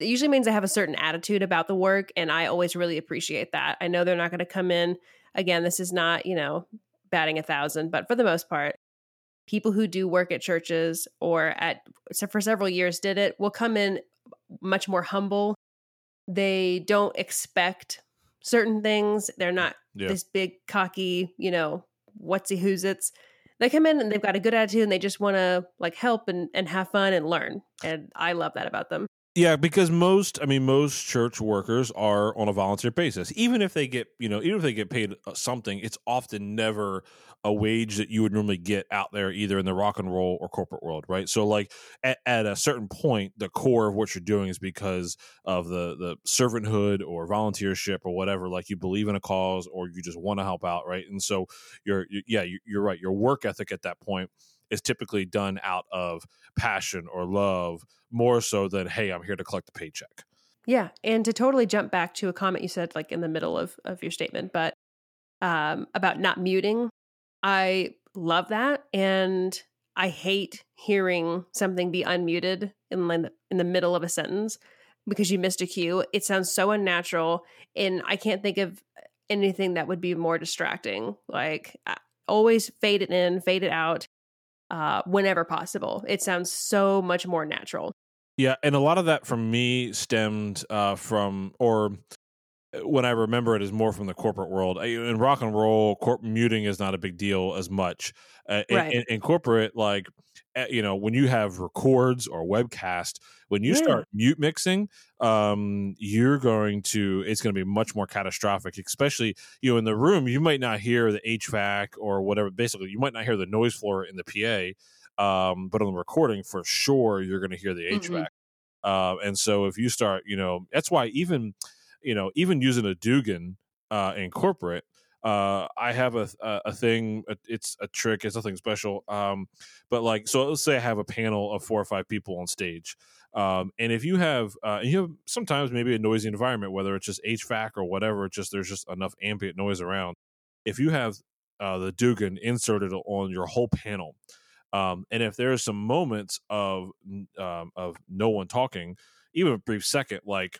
it usually means they have a certain attitude about the work and I always really appreciate that. I know they're not going to come in again, this is not, you know, batting a thousand, but for the most part, people who do work at churches or at so for several years did it will come in much more humble. They don't expect certain things. They're not yeah. this big cocky, you know, whatsy who's it's. They come in and they've got a good attitude and they just want to like help and, and have fun and learn. And I love that about them. Yeah, because most, I mean, most church workers are on a volunteer basis. Even if they get, you know, even if they get paid uh, something, it's often never a wage that you would normally get out there, either in the rock and roll or corporate world, right? So, like at, at a certain point, the core of what you're doing is because of the the servanthood or volunteership or whatever. Like you believe in a cause or you just want to help out, right? And so, you're, you, yeah, you're right. Your work ethic at that point is typically done out of passion or love more so than hey i'm here to collect the paycheck yeah and to totally jump back to a comment you said like in the middle of, of your statement but um, about not muting i love that and i hate hearing something be unmuted in the, in the middle of a sentence because you missed a cue it sounds so unnatural and i can't think of anything that would be more distracting like always fade it in fade it out uh, whenever possible. It sounds so much more natural. Yeah, and a lot of that from me stemmed uh, from, or uh, when I remember it is more from the corporate world. In rock and roll, corp muting is not a big deal as much. Uh, right. in, in, corporate, like eh, you know, when you have records or webcast, when you yeah. start mute mixing, um, you're going to it's going to be much more catastrophic. Especially you know, in the room, you might not hear the HVAC or whatever. Basically, you might not hear the noise floor in the PA. Um, but on the recording, for sure, you're going to hear the HVAC. Mm-hmm. Uh, and so if you start, you know, that's why even you know, even using a Dugan uh, in corporate, uh, I have a a thing. It's a trick. It's nothing special. Um, but like, so let's say I have a panel of four or five people on stage. Um, and if you have, uh, you have sometimes maybe a noisy environment, whether it's just HVAC or whatever, it's just there's just enough ambient noise around. If you have uh, the Dugan inserted on your whole panel, um, and if there's some moments of um, of no one talking, even a brief second, like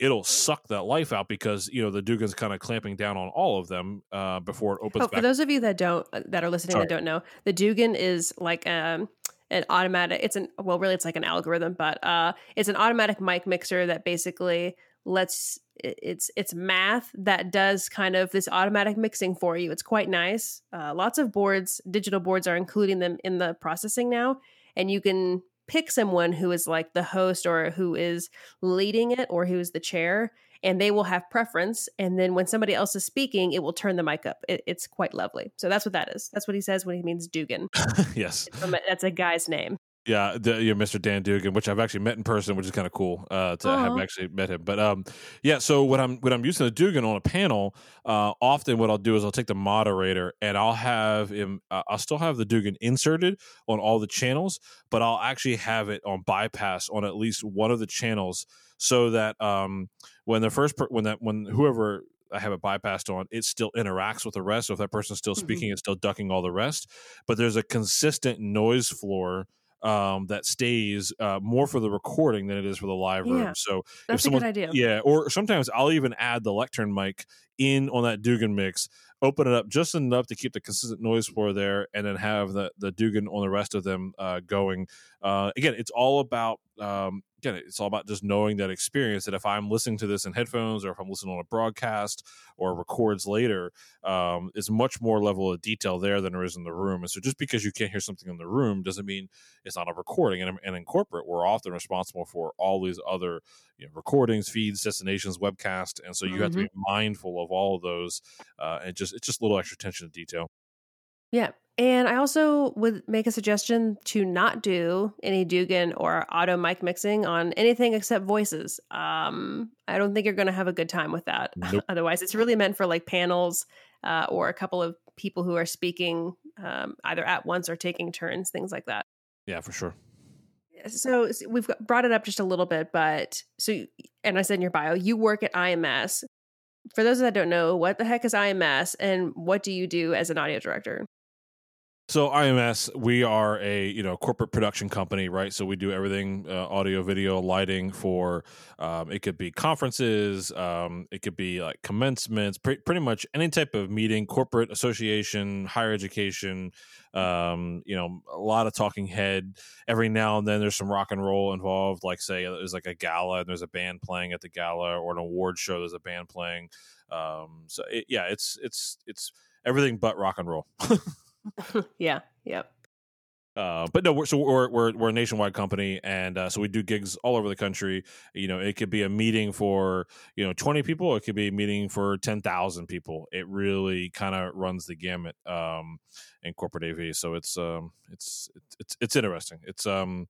it'll suck that life out because you know the Dugan's kind of clamping down on all of them uh, before it opens. Oh, for those of you that don't uh, that are listening Sorry. that don't know, the Dugan is like um, an automatic. It's an well, really, it's like an algorithm, but uh, it's an automatic mic mixer that basically lets it's it's math that does kind of this automatic mixing for you. It's quite nice. Uh, lots of boards, digital boards, are including them in the processing now, and you can pick someone who is like the host or who is leading it or who is the chair and they will have preference and then when somebody else is speaking it will turn the mic up. It, it's quite lovely. So that's what that is. That's what he says when he means dugan. Yes. That's a guy's name yeah, the, yeah, Mr. Dan Dugan, which I've actually met in person, which is kind of cool uh, to Aww. have actually met him. But um, yeah, so when I'm when I'm using the Dugan on a panel, uh, often what I'll do is I'll take the moderator and I'll have him. Uh, I'll still have the Dugan inserted on all the channels, but I'll actually have it on bypass on at least one of the channels, so that um, when the first per- when that when whoever I have it bypassed on, it still interacts with the rest. So if that person's still speaking, mm-hmm. it's still ducking all the rest. But there's a consistent noise floor um, that stays uh, more for the recording than it is for the live yeah, room. So that's someone, a good idea. Yeah, or sometimes I'll even add the lectern mic in on that Dugan mix, open it up just enough to keep the consistent noise floor there, and then have the the Dugan on the rest of them uh, going. Uh, again, it's all about um, again, it's all about just knowing that experience that if I'm listening to this in headphones or if I'm listening on a broadcast or records later, um, it's much more level of detail there than there is in the room. And so just because you can't hear something in the room doesn't mean it's not a recording. And, and in corporate, we're often responsible for all these other you know, recordings, feeds, destinations, webcast. And so you mm-hmm. have to be mm-hmm. mindful of all of those. Uh, and just, it's just a little extra attention to detail. Yeah. And I also would make a suggestion to not do any Dugan or auto mic mixing on anything except voices. Um, I don't think you're going to have a good time with that. Nope. Otherwise, it's really meant for like panels uh, or a couple of people who are speaking um, either at once or taking turns, things like that. Yeah, for sure. So, so we've brought it up just a little bit, but so, and I said in your bio, you work at IMS. For those that don't know, what the heck is IMS and what do you do as an audio director? So IMS, we are a you know corporate production company, right? So we do everything uh, audio, video, lighting for. Um, it could be conferences, um, it could be like commencements, pre- pretty much any type of meeting, corporate association, higher education. Um, you know, a lot of talking head. Every now and then, there's some rock and roll involved. Like say, there's like a gala and there's a band playing at the gala, or an award show. There's a band playing. Um, so it, yeah, it's it's it's everything but rock and roll. yeah. Yep. Uh, but no, we're, so we're, we're we're a nationwide company, and uh, so we do gigs all over the country. You know, it could be a meeting for you know twenty people, it could be a meeting for ten thousand people. It really kind of runs the gamut um, in corporate AV. So it's um, it's it's it's interesting. It's um,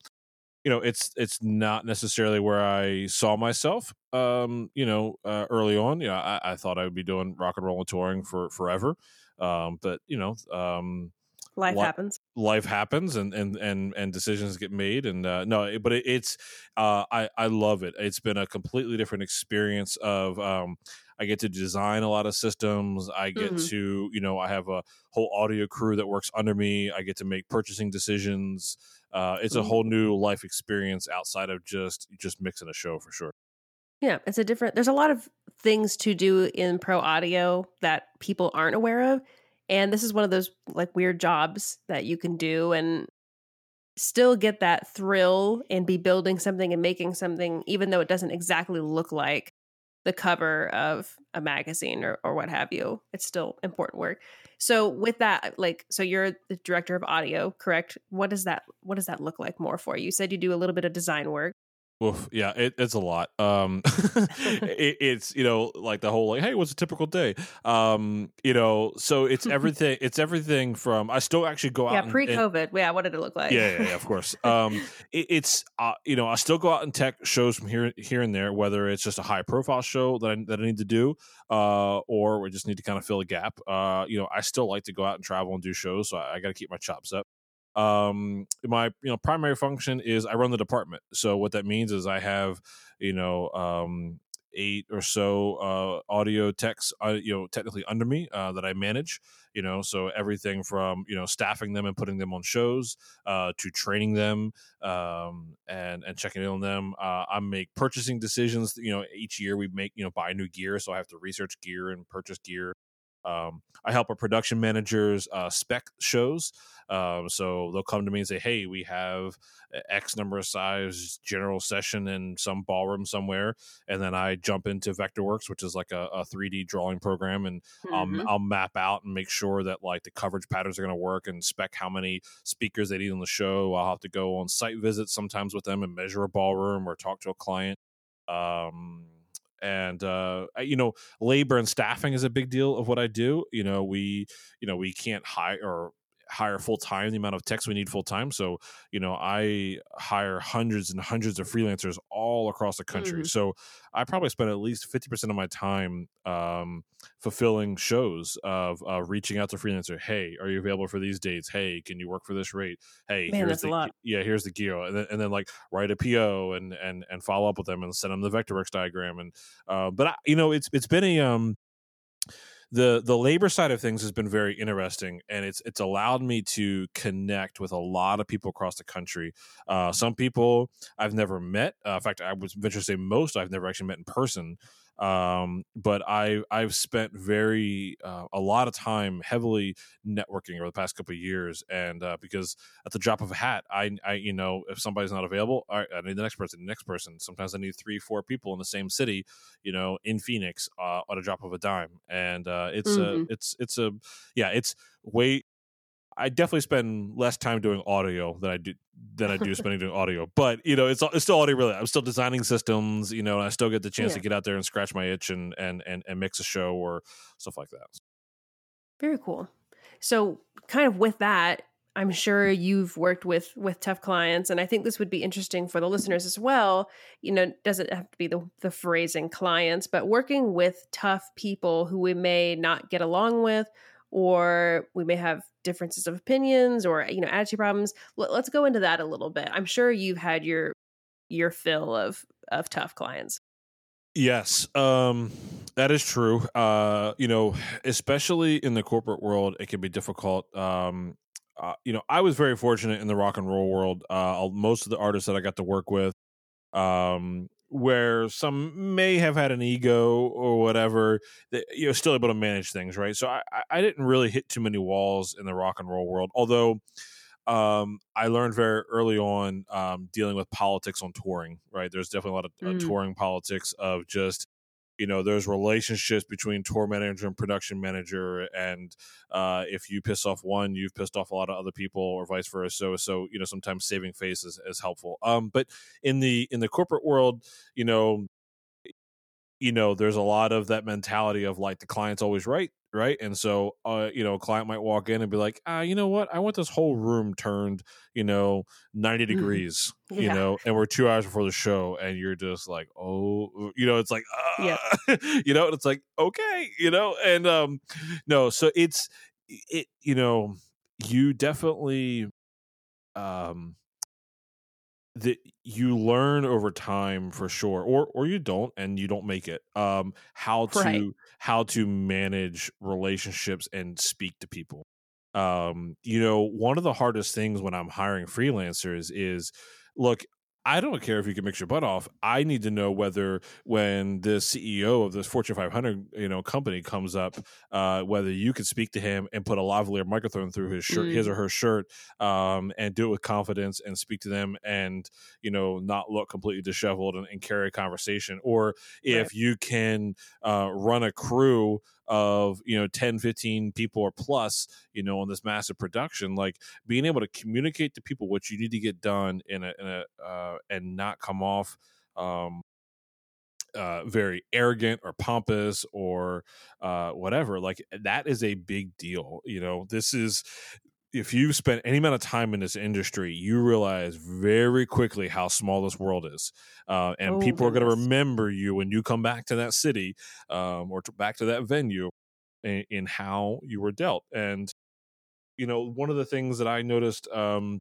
you know, it's it's not necessarily where I saw myself. Um, you know, uh, early on, you know, I, I thought I would be doing rock and roll and touring for forever. Um, but you know, um, life li- happens. Life happens, and and and and decisions get made. And uh, no, but it, it's uh, I I love it. It's been a completely different experience of. Um, I get to design a lot of systems. I get mm-hmm. to, you know, I have a whole audio crew that works under me. I get to make purchasing decisions. Uh, it's mm-hmm. a whole new life experience outside of just just mixing a show for sure. Yeah, it's a different. There's a lot of things to do in pro audio that people aren't aware of, and this is one of those like weird jobs that you can do and still get that thrill and be building something and making something, even though it doesn't exactly look like the cover of a magazine or, or what have you. It's still important work. So with that, like, so you're the director of audio, correct? What does that what does that look like more for you? You said you do a little bit of design work. Oof, yeah, it, it's a lot. Um, it, it's you know like the whole like, hey, what's a typical day? Um, you know, so it's everything. it's everything from I still actually go out. Yeah, pre-COVID. Yeah, what did it look like? Yeah, yeah, yeah of course. Um, it, it's uh, you know I still go out and tech shows from here here and there, whether it's just a high profile show that I that I need to do, uh, or we just need to kind of fill a gap. Uh, you know, I still like to go out and travel and do shows, so I, I got to keep my chops up um my you know primary function is i run the department. So what that means is i have you know um eight or so uh audio techs uh, you know technically under me uh that i manage you know so everything from you know staffing them and putting them on shows uh to training them um and and checking in on them. Uh i make purchasing decisions you know each year we make you know buy new gear. So i have to research gear and purchase gear um, I help our production managers uh, spec shows. Um, so they'll come to me and say, "Hey, we have X number of size general session in some ballroom somewhere," and then I jump into Vectorworks, which is like a, a 3D drawing program, and mm-hmm. I'll map out and make sure that like the coverage patterns are going to work and spec how many speakers they need on the show. I'll have to go on site visits sometimes with them and measure a ballroom or talk to a client. Um, and uh, you know labor and staffing is a big deal of what i do you know we you know we can't hire or hire full time the amount of techs we need full time. So, you know, I hire hundreds and hundreds of freelancers all across the country. Mm-hmm. So I probably spend at least 50% of my time um, fulfilling shows of uh, reaching out to freelancer. Hey, are you available for these dates? Hey, can you work for this rate? Hey, Man, here's the, yeah, here's the gear. And then, and then like write a PO and, and, and follow up with them and send them the Vectorworks diagram. And, uh, but I, you know, it's, it's been a, um, the the labor side of things has been very interesting, and it's it's allowed me to connect with a lot of people across the country. Uh, some people I've never met. Uh, in fact, I would venture to say most I've never actually met in person. Um, but I I've spent very uh, a lot of time heavily networking over the past couple of years, and uh, because at the drop of a hat, I I you know if somebody's not available, I need the next person, the next person. Sometimes I need three, four people in the same city, you know, in Phoenix, uh, on a drop of a dime, and uh, it's mm-hmm. a it's it's a yeah, it's way I definitely spend less time doing audio than I do than I do spending doing audio. But you know, it's it's still audio. Really, I'm still designing systems. You know, and I still get the chance yeah. to get out there and scratch my itch and and and and mix a show or stuff like that. Very cool. So, kind of with that, I'm sure you've worked with with tough clients, and I think this would be interesting for the listeners as well. You know, doesn't have to be the the phrasing clients, but working with tough people who we may not get along with or we may have differences of opinions or you know attitude problems Let, us go into that a little bit. I'm sure you've had your your fill of of tough clients. Yes um that is true. Uh you know especially in the corporate world it can be difficult um uh, you know i was very fortunate in the rock and roll world. Uh most of the artists that i got to work with um where some may have had an ego or whatever, that you're still able to manage things, right? So I, I didn't really hit too many walls in the rock and roll world, although um, I learned very early on um, dealing with politics on touring, right? There's definitely a lot of uh, mm. touring politics of just you know there's relationships between tour manager and production manager and uh, if you piss off one you've pissed off a lot of other people or vice versa so so you know sometimes saving face is, is helpful. Um but in the in the corporate world you know you know there's a lot of that mentality of like the client's always right right and so uh you know a client might walk in and be like ah you know what i want this whole room turned you know 90 mm-hmm. degrees yeah. you know and we're two hours before the show and you're just like oh you know it's like uh, yeah. you know it's like okay you know and um no so it's it you know you definitely um that you learn over time for sure or or you don't and you don't make it um how to right. How to manage relationships and speak to people. Um you know one of the hardest things when i'm hiring freelancers is look I don't care if you can mix your butt off. I need to know whether when the CEO of this Fortune 500 you know company comes up, uh, whether you can speak to him and put a lavalier microphone through his shirt, mm. his or her shirt, um, and do it with confidence and speak to them and you know not look completely disheveled and, and carry a conversation, or if right. you can uh, run a crew of you know 10 15 people or plus you know on this massive production like being able to communicate to people what you need to get done in a, in a uh, and not come off um uh, very arrogant or pompous or uh, whatever. Like that is a big deal. You know, this is if you spend any amount of time in this industry, you realize very quickly how small this world is, uh, and oh, people goodness. are going to remember you when you come back to that city um, or to back to that venue in, in, how you were dealt. And you know, one of the things that I noticed um,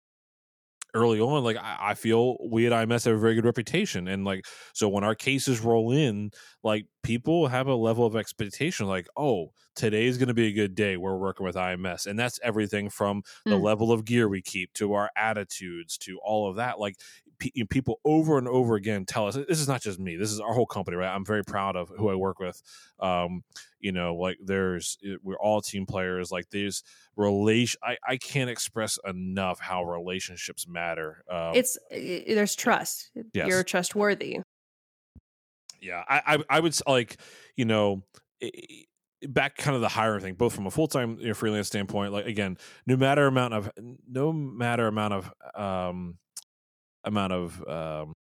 early on, like I, I, feel we at IMS have a very good reputation, and like so when our cases roll in, like people have a level of expectation, like oh today's going to be a good day. We're working with IMS, and that's everything from the mm. level of gear we keep to our attitudes to all of that. Like pe- people over and over again tell us this is not just me. This is our whole company, right? I'm very proud of who I work with. Um, you know, like there's we're all team players. Like there's relation. I I can't express enough how relationships matter. Um, it's there's trust. Yes. You're trustworthy. Yeah, I, I, I would like you know. It, back kind of the hiring thing both from a full-time you know, freelance standpoint like again no matter amount of no matter amount of um amount of um,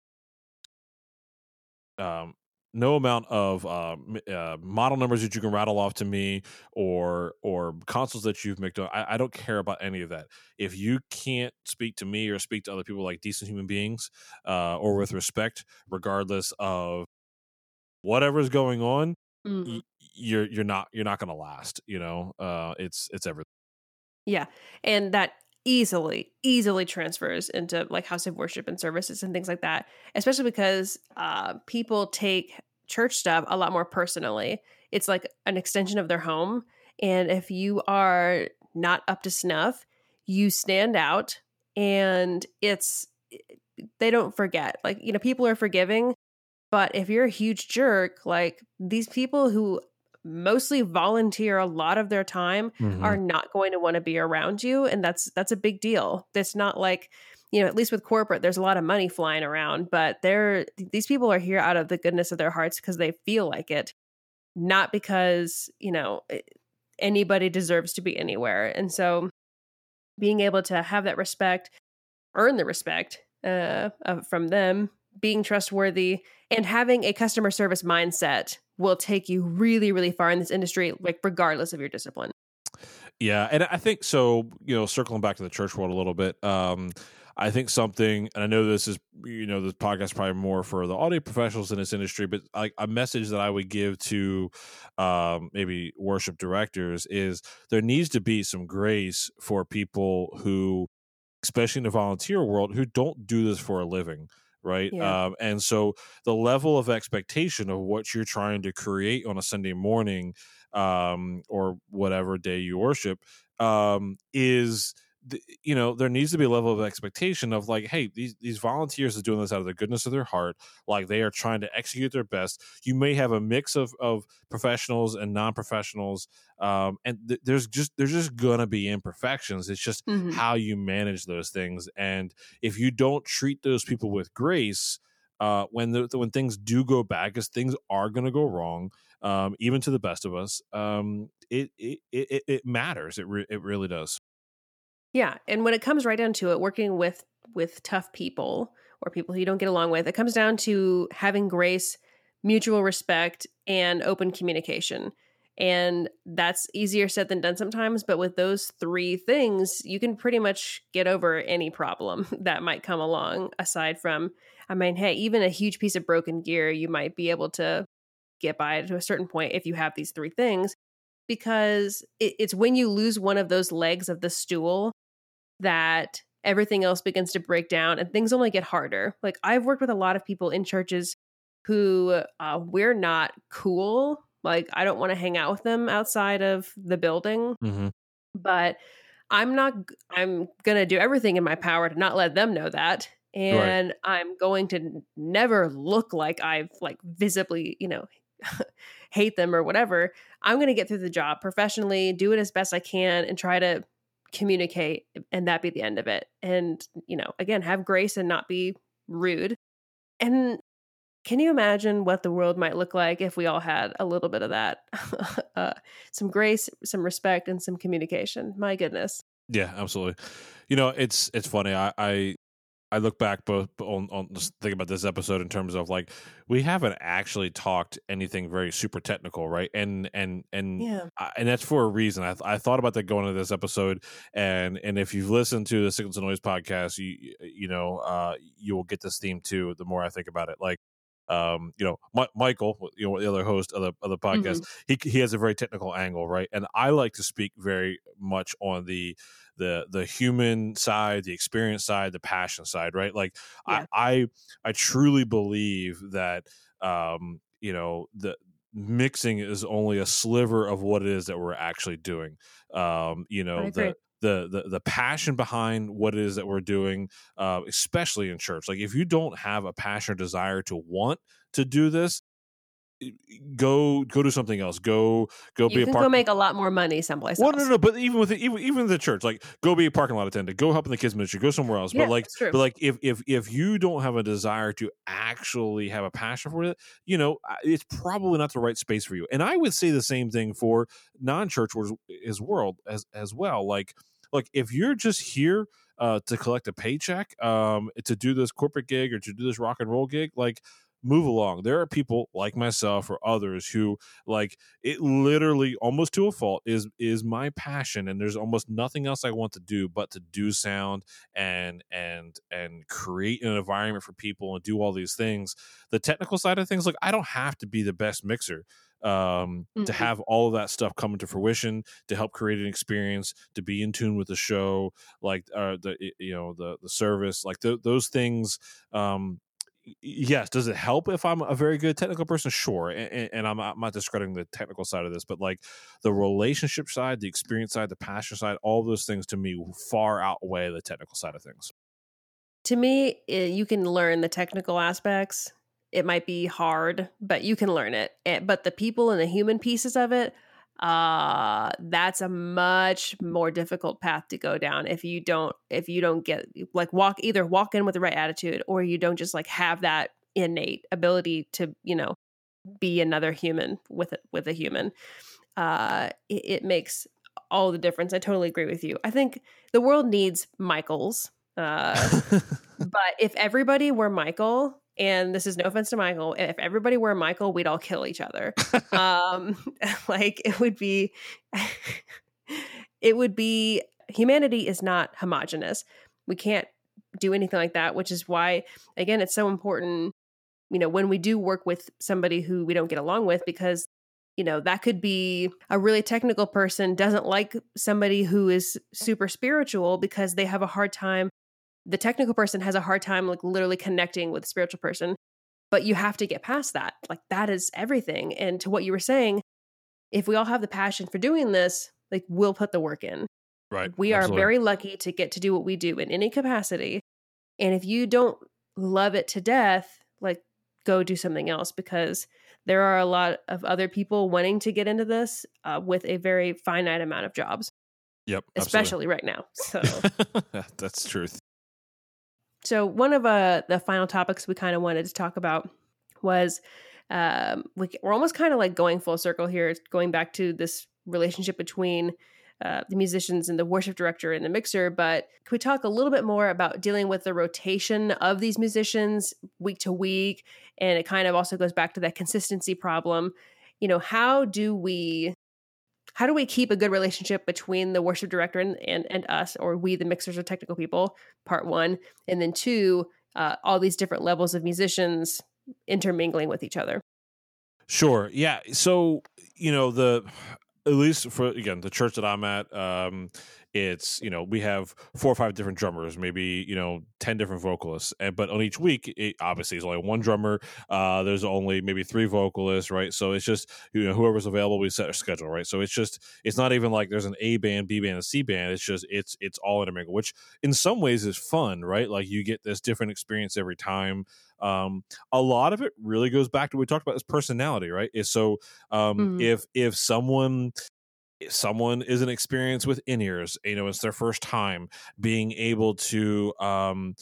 um, no amount of uh, uh, model numbers that you can rattle off to me or or consoles that you've made. I, I, don't care about any of that. If you can't speak to me or speak to other people like decent human beings uh, or with respect, regardless of whatever's going on, mm-hmm. y- you're you're not you're not going to last. You know, uh, it's it's everything. Yeah, and that easily easily transfers into like house of worship and services and things like that especially because uh, people take church stuff a lot more personally it's like an extension of their home. And if you are not up to snuff, you stand out and it's they don't forget. Like, you know, people are forgiving, but if you're a huge jerk, like these people who mostly volunteer a lot of their time mm-hmm. are not going to want to be around you and that's that's a big deal. It's not like you know, at least with corporate, there's a lot of money flying around, but they're these people are here out of the goodness of their hearts because they feel like it, not because you know anybody deserves to be anywhere. And so, being able to have that respect, earn the respect uh, from them, being trustworthy, and having a customer service mindset will take you really, really far in this industry, like regardless of your discipline. Yeah, and I think so. You know, circling back to the church world a little bit. Um, I think something, and I know this is, you know, this podcast probably more for the audio professionals in this industry, but like a message that I would give to um, maybe worship directors is there needs to be some grace for people who, especially in the volunteer world, who don't do this for a living right yeah. um, and so the level of expectation of what you're trying to create on a sunday morning um, or whatever day you worship um, is you know there needs to be a level of expectation of like hey these these volunteers are doing this out of the goodness of their heart like they are trying to execute their best. You may have a mix of of professionals and non-professionals um, and th- there's just there's just gonna be imperfections. It's just mm-hmm. how you manage those things and if you don't treat those people with grace uh, when the, when things do go bad because things are gonna go wrong um, even to the best of us um, it, it it it matters. It re- it really does yeah, and when it comes right down to it, working with with tough people or people who you don't get along with, it comes down to having grace, mutual respect, and open communication. And that's easier said than done sometimes, but with those three things, you can pretty much get over any problem that might come along aside from I mean, hey, even a huge piece of broken gear, you might be able to get by to a certain point if you have these three things because it's when you lose one of those legs of the stool that everything else begins to break down and things only get harder. Like I've worked with a lot of people in churches who uh, we're not cool. Like I don't want to hang out with them outside of the building, mm-hmm. but I'm not. I'm gonna do everything in my power to not let them know that, and right. I'm going to never look like I've like visibly, you know, hate them or whatever. I'm going to get through the job professionally, do it as best I can, and try to communicate and that be the end of it. And, you know, again, have grace and not be rude. And can you imagine what the world might look like if we all had a little bit of that? uh, some grace, some respect, and some communication. My goodness. Yeah, absolutely. You know, it's it's funny. I, I I look back both on, on just think about this episode in terms of like we haven't actually talked anything very super technical, right? And and and yeah. I, and that's for a reason. I, I thought about that going into this episode, and and if you've listened to the Signals and Noise podcast, you you know uh, you will get this theme too. The more I think about it, like um, you know, M- Michael, you know, the other host of the of the podcast, mm-hmm. he he has a very technical angle, right? And I like to speak very much on the the the human side, the experience side, the passion side, right? Like yeah. I, I I truly believe that um, you know the mixing is only a sliver of what it is that we're actually doing. Um, you know, the the, the the passion behind what it is that we're doing, uh, especially in church. Like if you don't have a passion or desire to want to do this, go go do something else. Go go you be a park. Go make a lot more money someplace. Well, else. no, no, but even with the, even even the church, like go be a parking lot attendant. Go help in the kids ministry. Go somewhere else. Yeah, but like, but like if if if you don't have a desire to actually have a passion for it, you know, it's probably not the right space for you. And I would say the same thing for non-church as world as as well. Like like if you're just here uh, to collect a paycheck, um, to do this corporate gig or to do this rock and roll gig, like move along. There are people like myself or others who like it literally almost to a fault is is my passion and there's almost nothing else I want to do but to do sound and and and create an environment for people and do all these things. The technical side of things like I don't have to be the best mixer um, mm-hmm. to have all of that stuff come into fruition to help create an experience to be in tune with the show like uh, the you know the the service like th- those things um, yes does it help if i'm a very good technical person? Sure and, and I'm, I'm, not discrediting the technical side of this but like the relationship side the experience side the passion side all those things to me far outweigh the technical side of things. To me eh, you can learn the technical aspects. It might be hard but you can learn it eh, but the people and the human pieces of it uh that's a much more difficult path to go down if you don't if you don't get like walk either walk in with the right attitude or you don't just like have that innate ability to you know be another human with it with a human. Uh it, it makes all the difference. I totally agree with you. I think the world needs michaels uh but if everybody were michael and this is no offense to Michael. If everybody were Michael, we'd all kill each other. um, like it would be, it would be. Humanity is not homogenous. We can't do anything like that, which is why, again, it's so important. You know, when we do work with somebody who we don't get along with, because you know that could be a really technical person doesn't like somebody who is super spiritual because they have a hard time the technical person has a hard time like literally connecting with the spiritual person but you have to get past that like that is everything and to what you were saying if we all have the passion for doing this like we'll put the work in right we Absolutely. are very lucky to get to do what we do in any capacity and if you don't love it to death like go do something else because there are a lot of other people wanting to get into this uh, with a very finite amount of jobs Yep. Especially right now. So that's truth. So one of uh, the final topics we kind of wanted to talk about was um, we, are almost kind of like going full circle here, going back to this relationship between uh, the musicians and the worship director and the mixer. But can we talk a little bit more about dealing with the rotation of these musicians week to week? And it kind of also goes back to that consistency problem. You know, how do we how do we keep a good relationship between the worship director and, and, and us, or we, the mixers or technical people, part one, and then two, uh, all these different levels of musicians intermingling with each other? Sure. Yeah. So, you know, the, at least for, again, the church that I'm at, um, it's you know we have four or five different drummers maybe you know 10 different vocalists and but on each week it obviously is only one drummer uh there's only maybe three vocalists right? So it's just you know whoever's available we set a schedule right? So it's just it's not even like there's an a band b band and c band it's just it's it's all intermingled which in some ways is fun right? Like you get this different experience every time um, a lot of it really goes back to what we talked about is personality right? Is so um, mm. if if someone someone isn't experienced with in ears, you know, it's their first time being able to, um,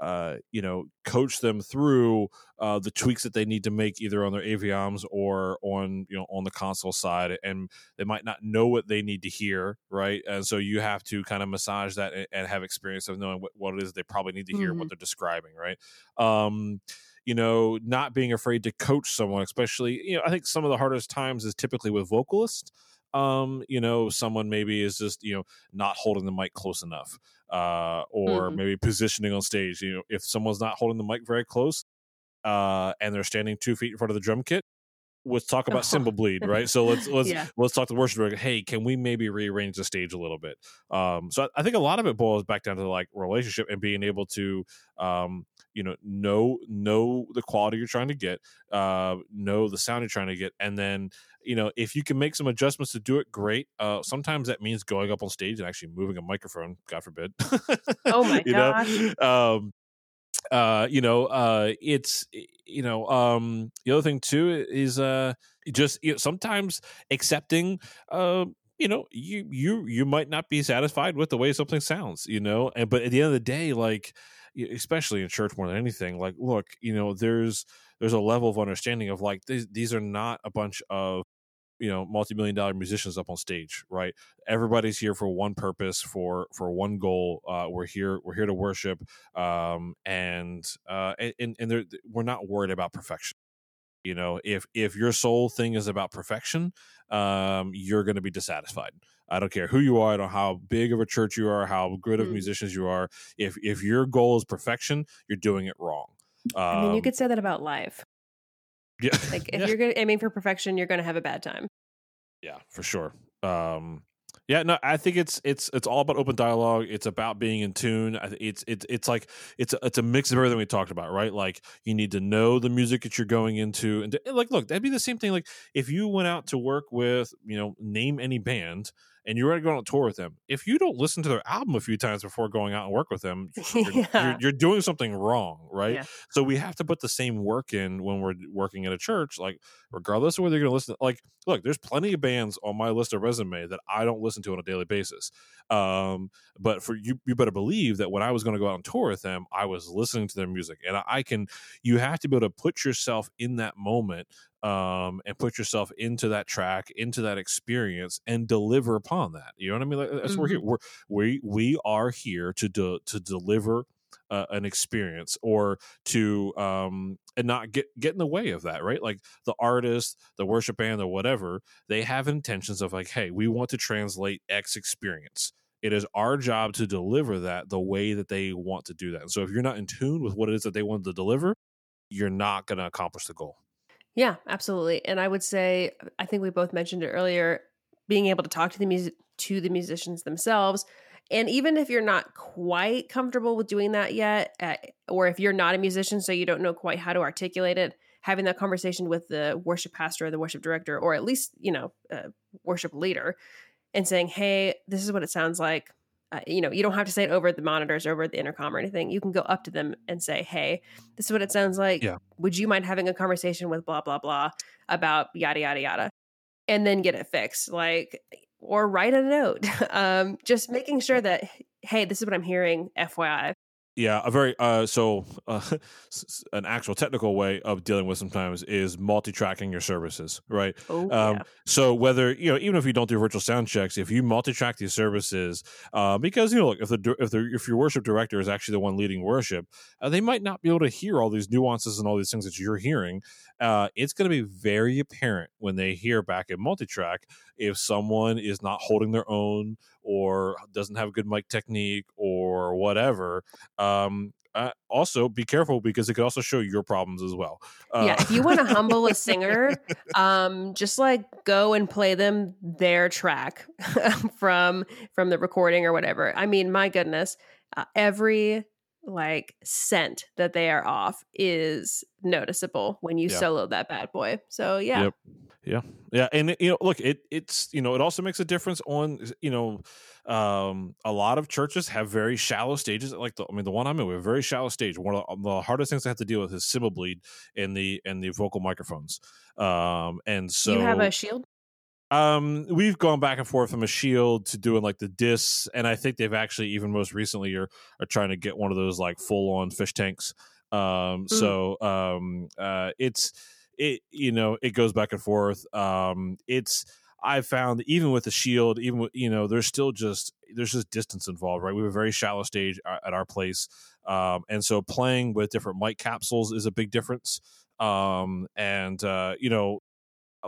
uh, you know, coach them through uh, the tweaks that they need to make either on their AV or on you know on the console side, and they might not know what they need to hear, right? And so you have to kind of massage that and, and have experience of knowing what, what it is they probably need to hear, mm-hmm. what they're describing, right? Um, you know, not being afraid to coach someone, especially you know, I think some of the hardest times is typically with vocalists um, you know, someone maybe is just, you know, not holding the mic close enough, uh, or mm-hmm. maybe positioning on stage. You know, if someone's not holding the mic very close, uh, and they're standing two feet in front of the drum kit, let's talk about cymbal bleed, right? So let's let's yeah. let's talk to the worship director. Hey, can we maybe rearrange the stage a little bit? Um, so I, I, think a lot of it boils back down to like relationship and being able to, um, you know, know know the quality you're trying to get, uh, know the sound you're trying to get, and then you know if you can make some adjustments to do it, great. Uh, sometimes that means going up on stage and actually moving a microphone. God forbid. oh my god. Um, uh you know uh it's you know um the other thing too is uh just you know, sometimes accepting uh you know you you you might not be satisfied with the way something sounds you know and but at the end of the day like especially in church more than anything like look you know there's there's a level of understanding of like these, these are not a bunch of you know multi-million dollar musicians up on stage right? Everybody's here for one purpose for for one goal uh we're here we're here to worship um and uh and and we're not worried about perfection. You know if if your sole thing is about perfection um you're going to be dissatisfied i don't care who you are i don't know how big of a church you are how good of mm. musicians you are if if your goal is perfection you're doing it wrong um, i mean you um could say that about life yeah. Like if yeah. you're gonna aiming for perfection, you're gonna have a bad time. Yeah, for sure. Um Yeah, no, I think it's it's it's all about open dialogue. It's about being in tune. It's it's it's like it's a, it's a mix of everything we talked about, right? Like you need to know the music that you're going into, and like look, that'd be the same thing. Like if you went out to work with, you know, name any band, and you're ready to go on a tour with them, if you don't listen to their album a few times before going out and work with them, you're, yeah. you're, you're doing something wrong, right? Yeah. So we have to put the same work in when we're working at a church, like regardless of whether you're going to listen. Like, look, there's plenty of bands on my list of resume that I don't listen to on a daily basis. Um, but for you, you better believe that when I was going to go out on tour with them, I was listening to their music, and I, I can. You have to be able to put yourself in that moment um, and put yourself into that track, into that experience, and deliver upon that. You know what I mean? Like, That's mm-hmm. we're here. We're, we we are here to do, to deliver uh, an experience or to um, and not get get in the way of that, right? Like the artist, the worship band, or whatever, they have intentions of like, hey, we want to translate X experience. It is our job to deliver that the way that they want to do that. And so if you're not in tune with what it is that they want to deliver, you're not going to accomplish the goal. Yeah, absolutely. And I would say, I think we both mentioned it earlier, being able to talk to the music to the musicians themselves. And even if you're not quite comfortable with doing that yet, uh, or if you're not a musician, so you don't know quite how to articulate it, having that conversation with the worship pastor or the worship director, or at least, you know, worship leader, and saying, hey, this is what it sounds like uh, you know, you don't have to say it over the monitors, over the intercom or anything. You can go up to them and say, "Hey, this is what it sounds like. Yeah. Would you mind having a conversation with blah blah blah about yada yada yada?" And then get it fixed, like or write a note. um, just making sure that, hey, this is what I'm hearing. FYI, yeah, a very uh, so uh, an actual technical way of dealing with sometimes is multi-tracking your services, right? Oh, um, yeah. So whether you know, even if you don't do virtual sound checks, if you multi-track these services, uh, because you know, look, if the if the if your worship director is actually the one leading worship, uh, they might not be able to hear all these nuances and all these things that you're hearing. Uh, it's going to be very apparent when they hear back in multi-track if someone is not holding their own or doesn't have a good mic technique or whatever um, uh, also be careful because it could also show your problems as well. Uh, yeah, if you want to humble a singer, um, just like go and play them their track from from the recording or whatever. I mean, my goodness, uh, every like cent that they are off is noticeable when you yeah. solo that bad boy. So yeah. Yep. Yeah. Yeah. And you know, look, it it's you know, it also makes a difference on you know, um, a lot of churches have very shallow stages. Like the I mean the one I'm in, we have a very shallow stage. One of the hardest things I have to deal with is cymbal bleed in the in the vocal microphones. Um and so you have a shield? Um, we've gone back and forth from a shield to doing like the discs, and I think they've actually even most recently are are trying to get one of those like full on fish tanks. Um, mm. so um, uh, it's it you know it goes back and forth. Um, it's I found even with the shield, even with you know, there's still just there's just distance involved, right? We have a very shallow stage at our place, um, and so playing with different mic capsules is a big difference. Um, and uh, you know,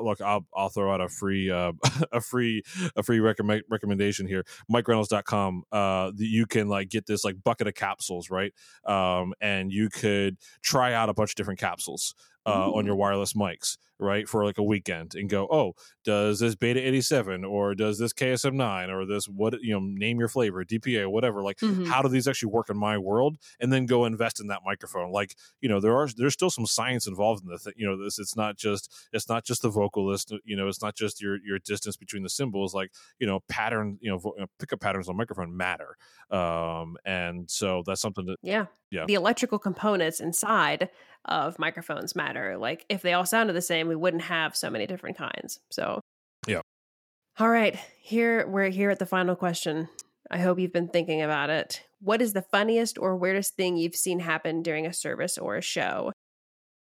look, I'll I'll throw out a free uh, a free a free recommend recommendation here. mike MikeReynolds.com. Uh, you can like get this like bucket of capsules, right? Um, and you could try out a bunch of different capsules uh, on your wireless mics, right, for like a weekend, and go, oh, does this Beta eighty seven or does this KSM nine or this what you know name your flavor DPA whatever? Like, mm-hmm. how do these actually work in my world? And then go invest in that microphone. Like, you know, there are there's still some science involved in this. You know, this it's not just it's not just the vocalist. You know, it's not just your your distance between the cymbals Like, you know, pattern. You know, vo- pickup patterns on microphone matter. Um, and so that's something that yeah yeah the electrical components inside of microphones matter. Like if they all sounded the same, we wouldn't have so many different kinds. So Yeah. All right. Here we're here at the final question. I hope you've been thinking about it. What is the funniest or weirdest thing you've seen happen during a service or a show?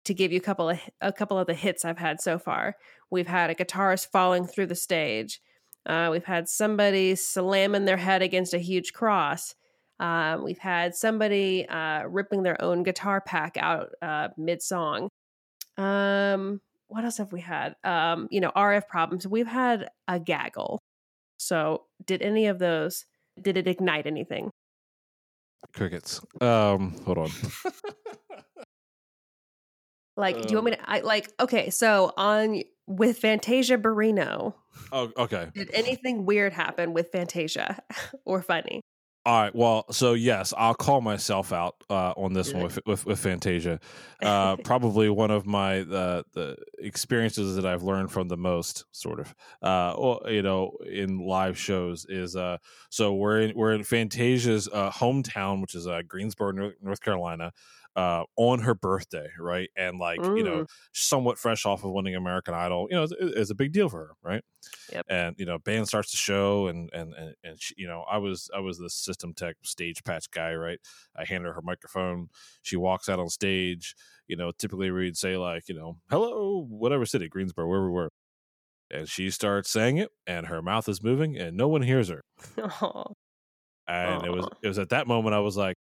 To give you a couple of a couple of the hits I've had so far, we've had a guitarist falling through the stage. Uh, we've had somebody slamming their head against a huge cross. Um, we've had somebody uh, ripping their own guitar pack out uh, mid song. Um, what else have we had? Um, you know, RF problems. We've had a gaggle. So, did any of those? Did it ignite anything? Crickets. Um, hold on. like, do you want me to? I like. Okay, so on with Fantasia Barrino. Oh, okay. Did anything weird happen with Fantasia or funny? All right. Well, so yes, I'll call myself out uh, on this one with, with, with Fantasia. Uh, probably one of my uh, the experiences that I've learned from the most, sort of. Uh, you know, in live shows is uh, so we're in we're in Fantasia's uh, hometown, which is uh, Greensboro, North, North Carolina uh, on her birthday, right? And like mm. you know, mm. somewhat fresh off of winning American Idol, you know, it's, it's, a big deal for her, right? Yep. And you know, band starts the show, and and and, and she, you know, I was I was the system tech stage patch guy, right? I handed her her microphone. She walks out on stage. You know, typically we'd say like, you know, hello, whatever city, Greensboro, where we were. And she starts saying it, and her mouth is moving, and no one hears her. Aww. And Aww. it was it was at that moment I was like,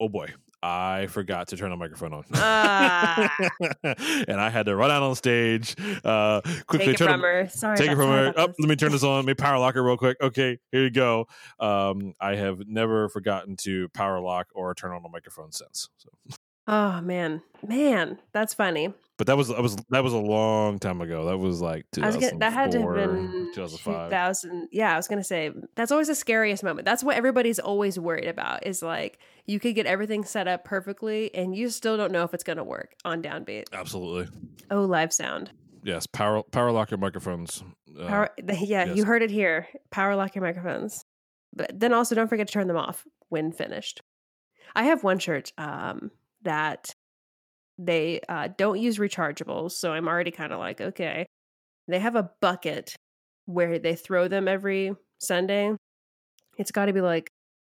oh boy, I forgot to turn the microphone on. Ah. and I had to run out on stage, uh, quickly take turn it from her. Sorry, take it from her. Up, oh, let me turn this on. Let me power lock it real quick. Okay, here you go. Um, I have never forgotten to power lock or turn on the microphone since. So. Oh man, man, that's funny. But that was that was that was a long time ago. That was like I was gonna, that had to have been 2005. 2000. Yeah, I was gonna say that's always the scariest moment. That's what everybody's always worried about. Is like you could get everything set up perfectly, and you still don't know if it's gonna work on downbeat. Absolutely. Oh, live sound. Yes, power power lock your microphones. Uh, power, yeah, yes. you heard it here. Power lock your microphones, but then also don't forget to turn them off when finished. I have one church um, that they uh, don't use rechargeables. So I'm already kind of like, okay. They have a bucket where they throw them every Sunday. It's got to be like,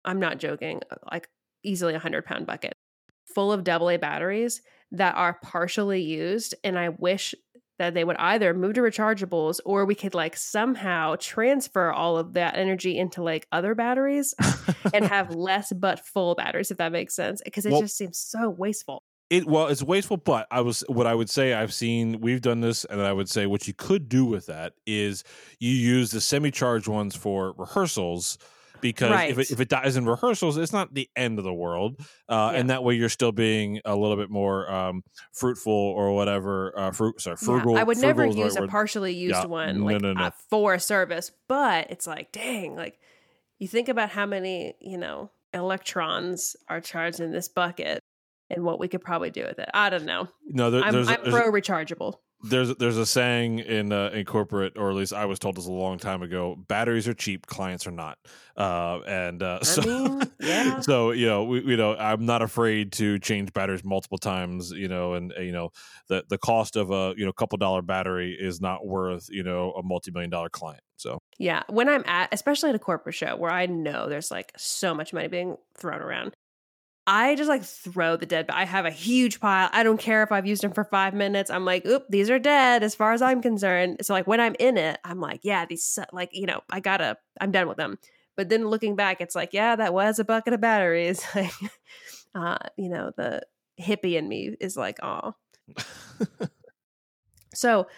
I'm not joking, uh, like easily a 100 pound bucket full of AA batteries that are partially used. And I wish that they would either move to rechargeables or we could like somehow transfer all of that energy into like other batteries and have less but full batteries if that makes sense because it well, just seems so wasteful it well it's wasteful but i was what i would say i've seen we've done this and i would say what you could do with that is you use the semi-charged ones for rehearsals because right. if, it, if it dies in rehearsals it's not the end of the world uh, yeah. and that way you're still being a little bit more um, fruitful or whatever uh, fruit sorry frugal yeah, i would never use a partially used yeah. one like no, no, no. Uh, for a service but it's like dang like you think about how many you know electrons are charged in this bucket and what we could probably do with it. I don't know. No, there, I'm, there's, I'm there's pro rechargeable. There's there's a saying in uh, in corporate, or at least I was told this a long time ago: batteries are cheap, clients are not. Uh, and uh, so, mean, yeah. so you know, we, you know, I'm not afraid to change batteries multiple times. You know, and you know, the the cost of a you know couple dollar battery is not worth you know a multi million dollar client. So yeah, when I'm at, especially at a corporate show where I know there's like so much money being thrown around, I just like throw the dead. I have a huge pile. I don't care if I've used them for five minutes. I'm like, oop, these are dead as far as I'm concerned. So like when I'm in it, I'm like, yeah, these like you know, I gotta, I'm done with them. But then looking back, it's like, yeah, that was a bucket of batteries. Like, uh, you know, the hippie in me is like, oh. so,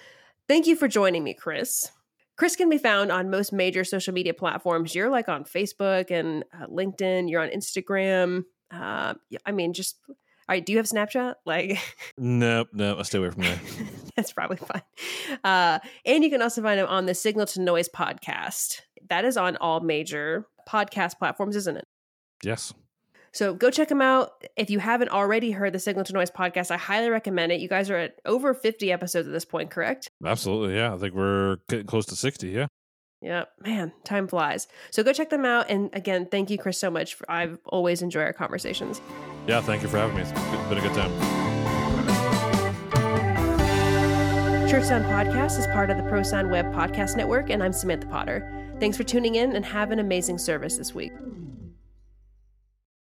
thank you for joining me, Chris. Chris can be found on most major social media platforms. You're like on Facebook and uh, LinkedIn. You're on Instagram. Uh, I mean, just all right. Do you have Snapchat? Like, nope, no, I stay away from that. That's probably fine. Uh, and you can also find him on the Signal to Noise podcast. That is on all major podcast platforms, isn't it? Yes. So go check them out. If you haven't already heard the Signal to Noise podcast, I highly recommend it. You guys are at over 50 episodes at this point, correct? Absolutely. Yeah. I think we're getting close to 60. Yeah. Yeah, man, time flies. So go check them out. And again, thank you, Chris, so much. For, I've always enjoy our conversations. Yeah, thank you for having me. It's been a good time. Church Sound Podcast is part of the ProSound Web Podcast Network, and I'm Samantha Potter. Thanks for tuning in and have an amazing service this week.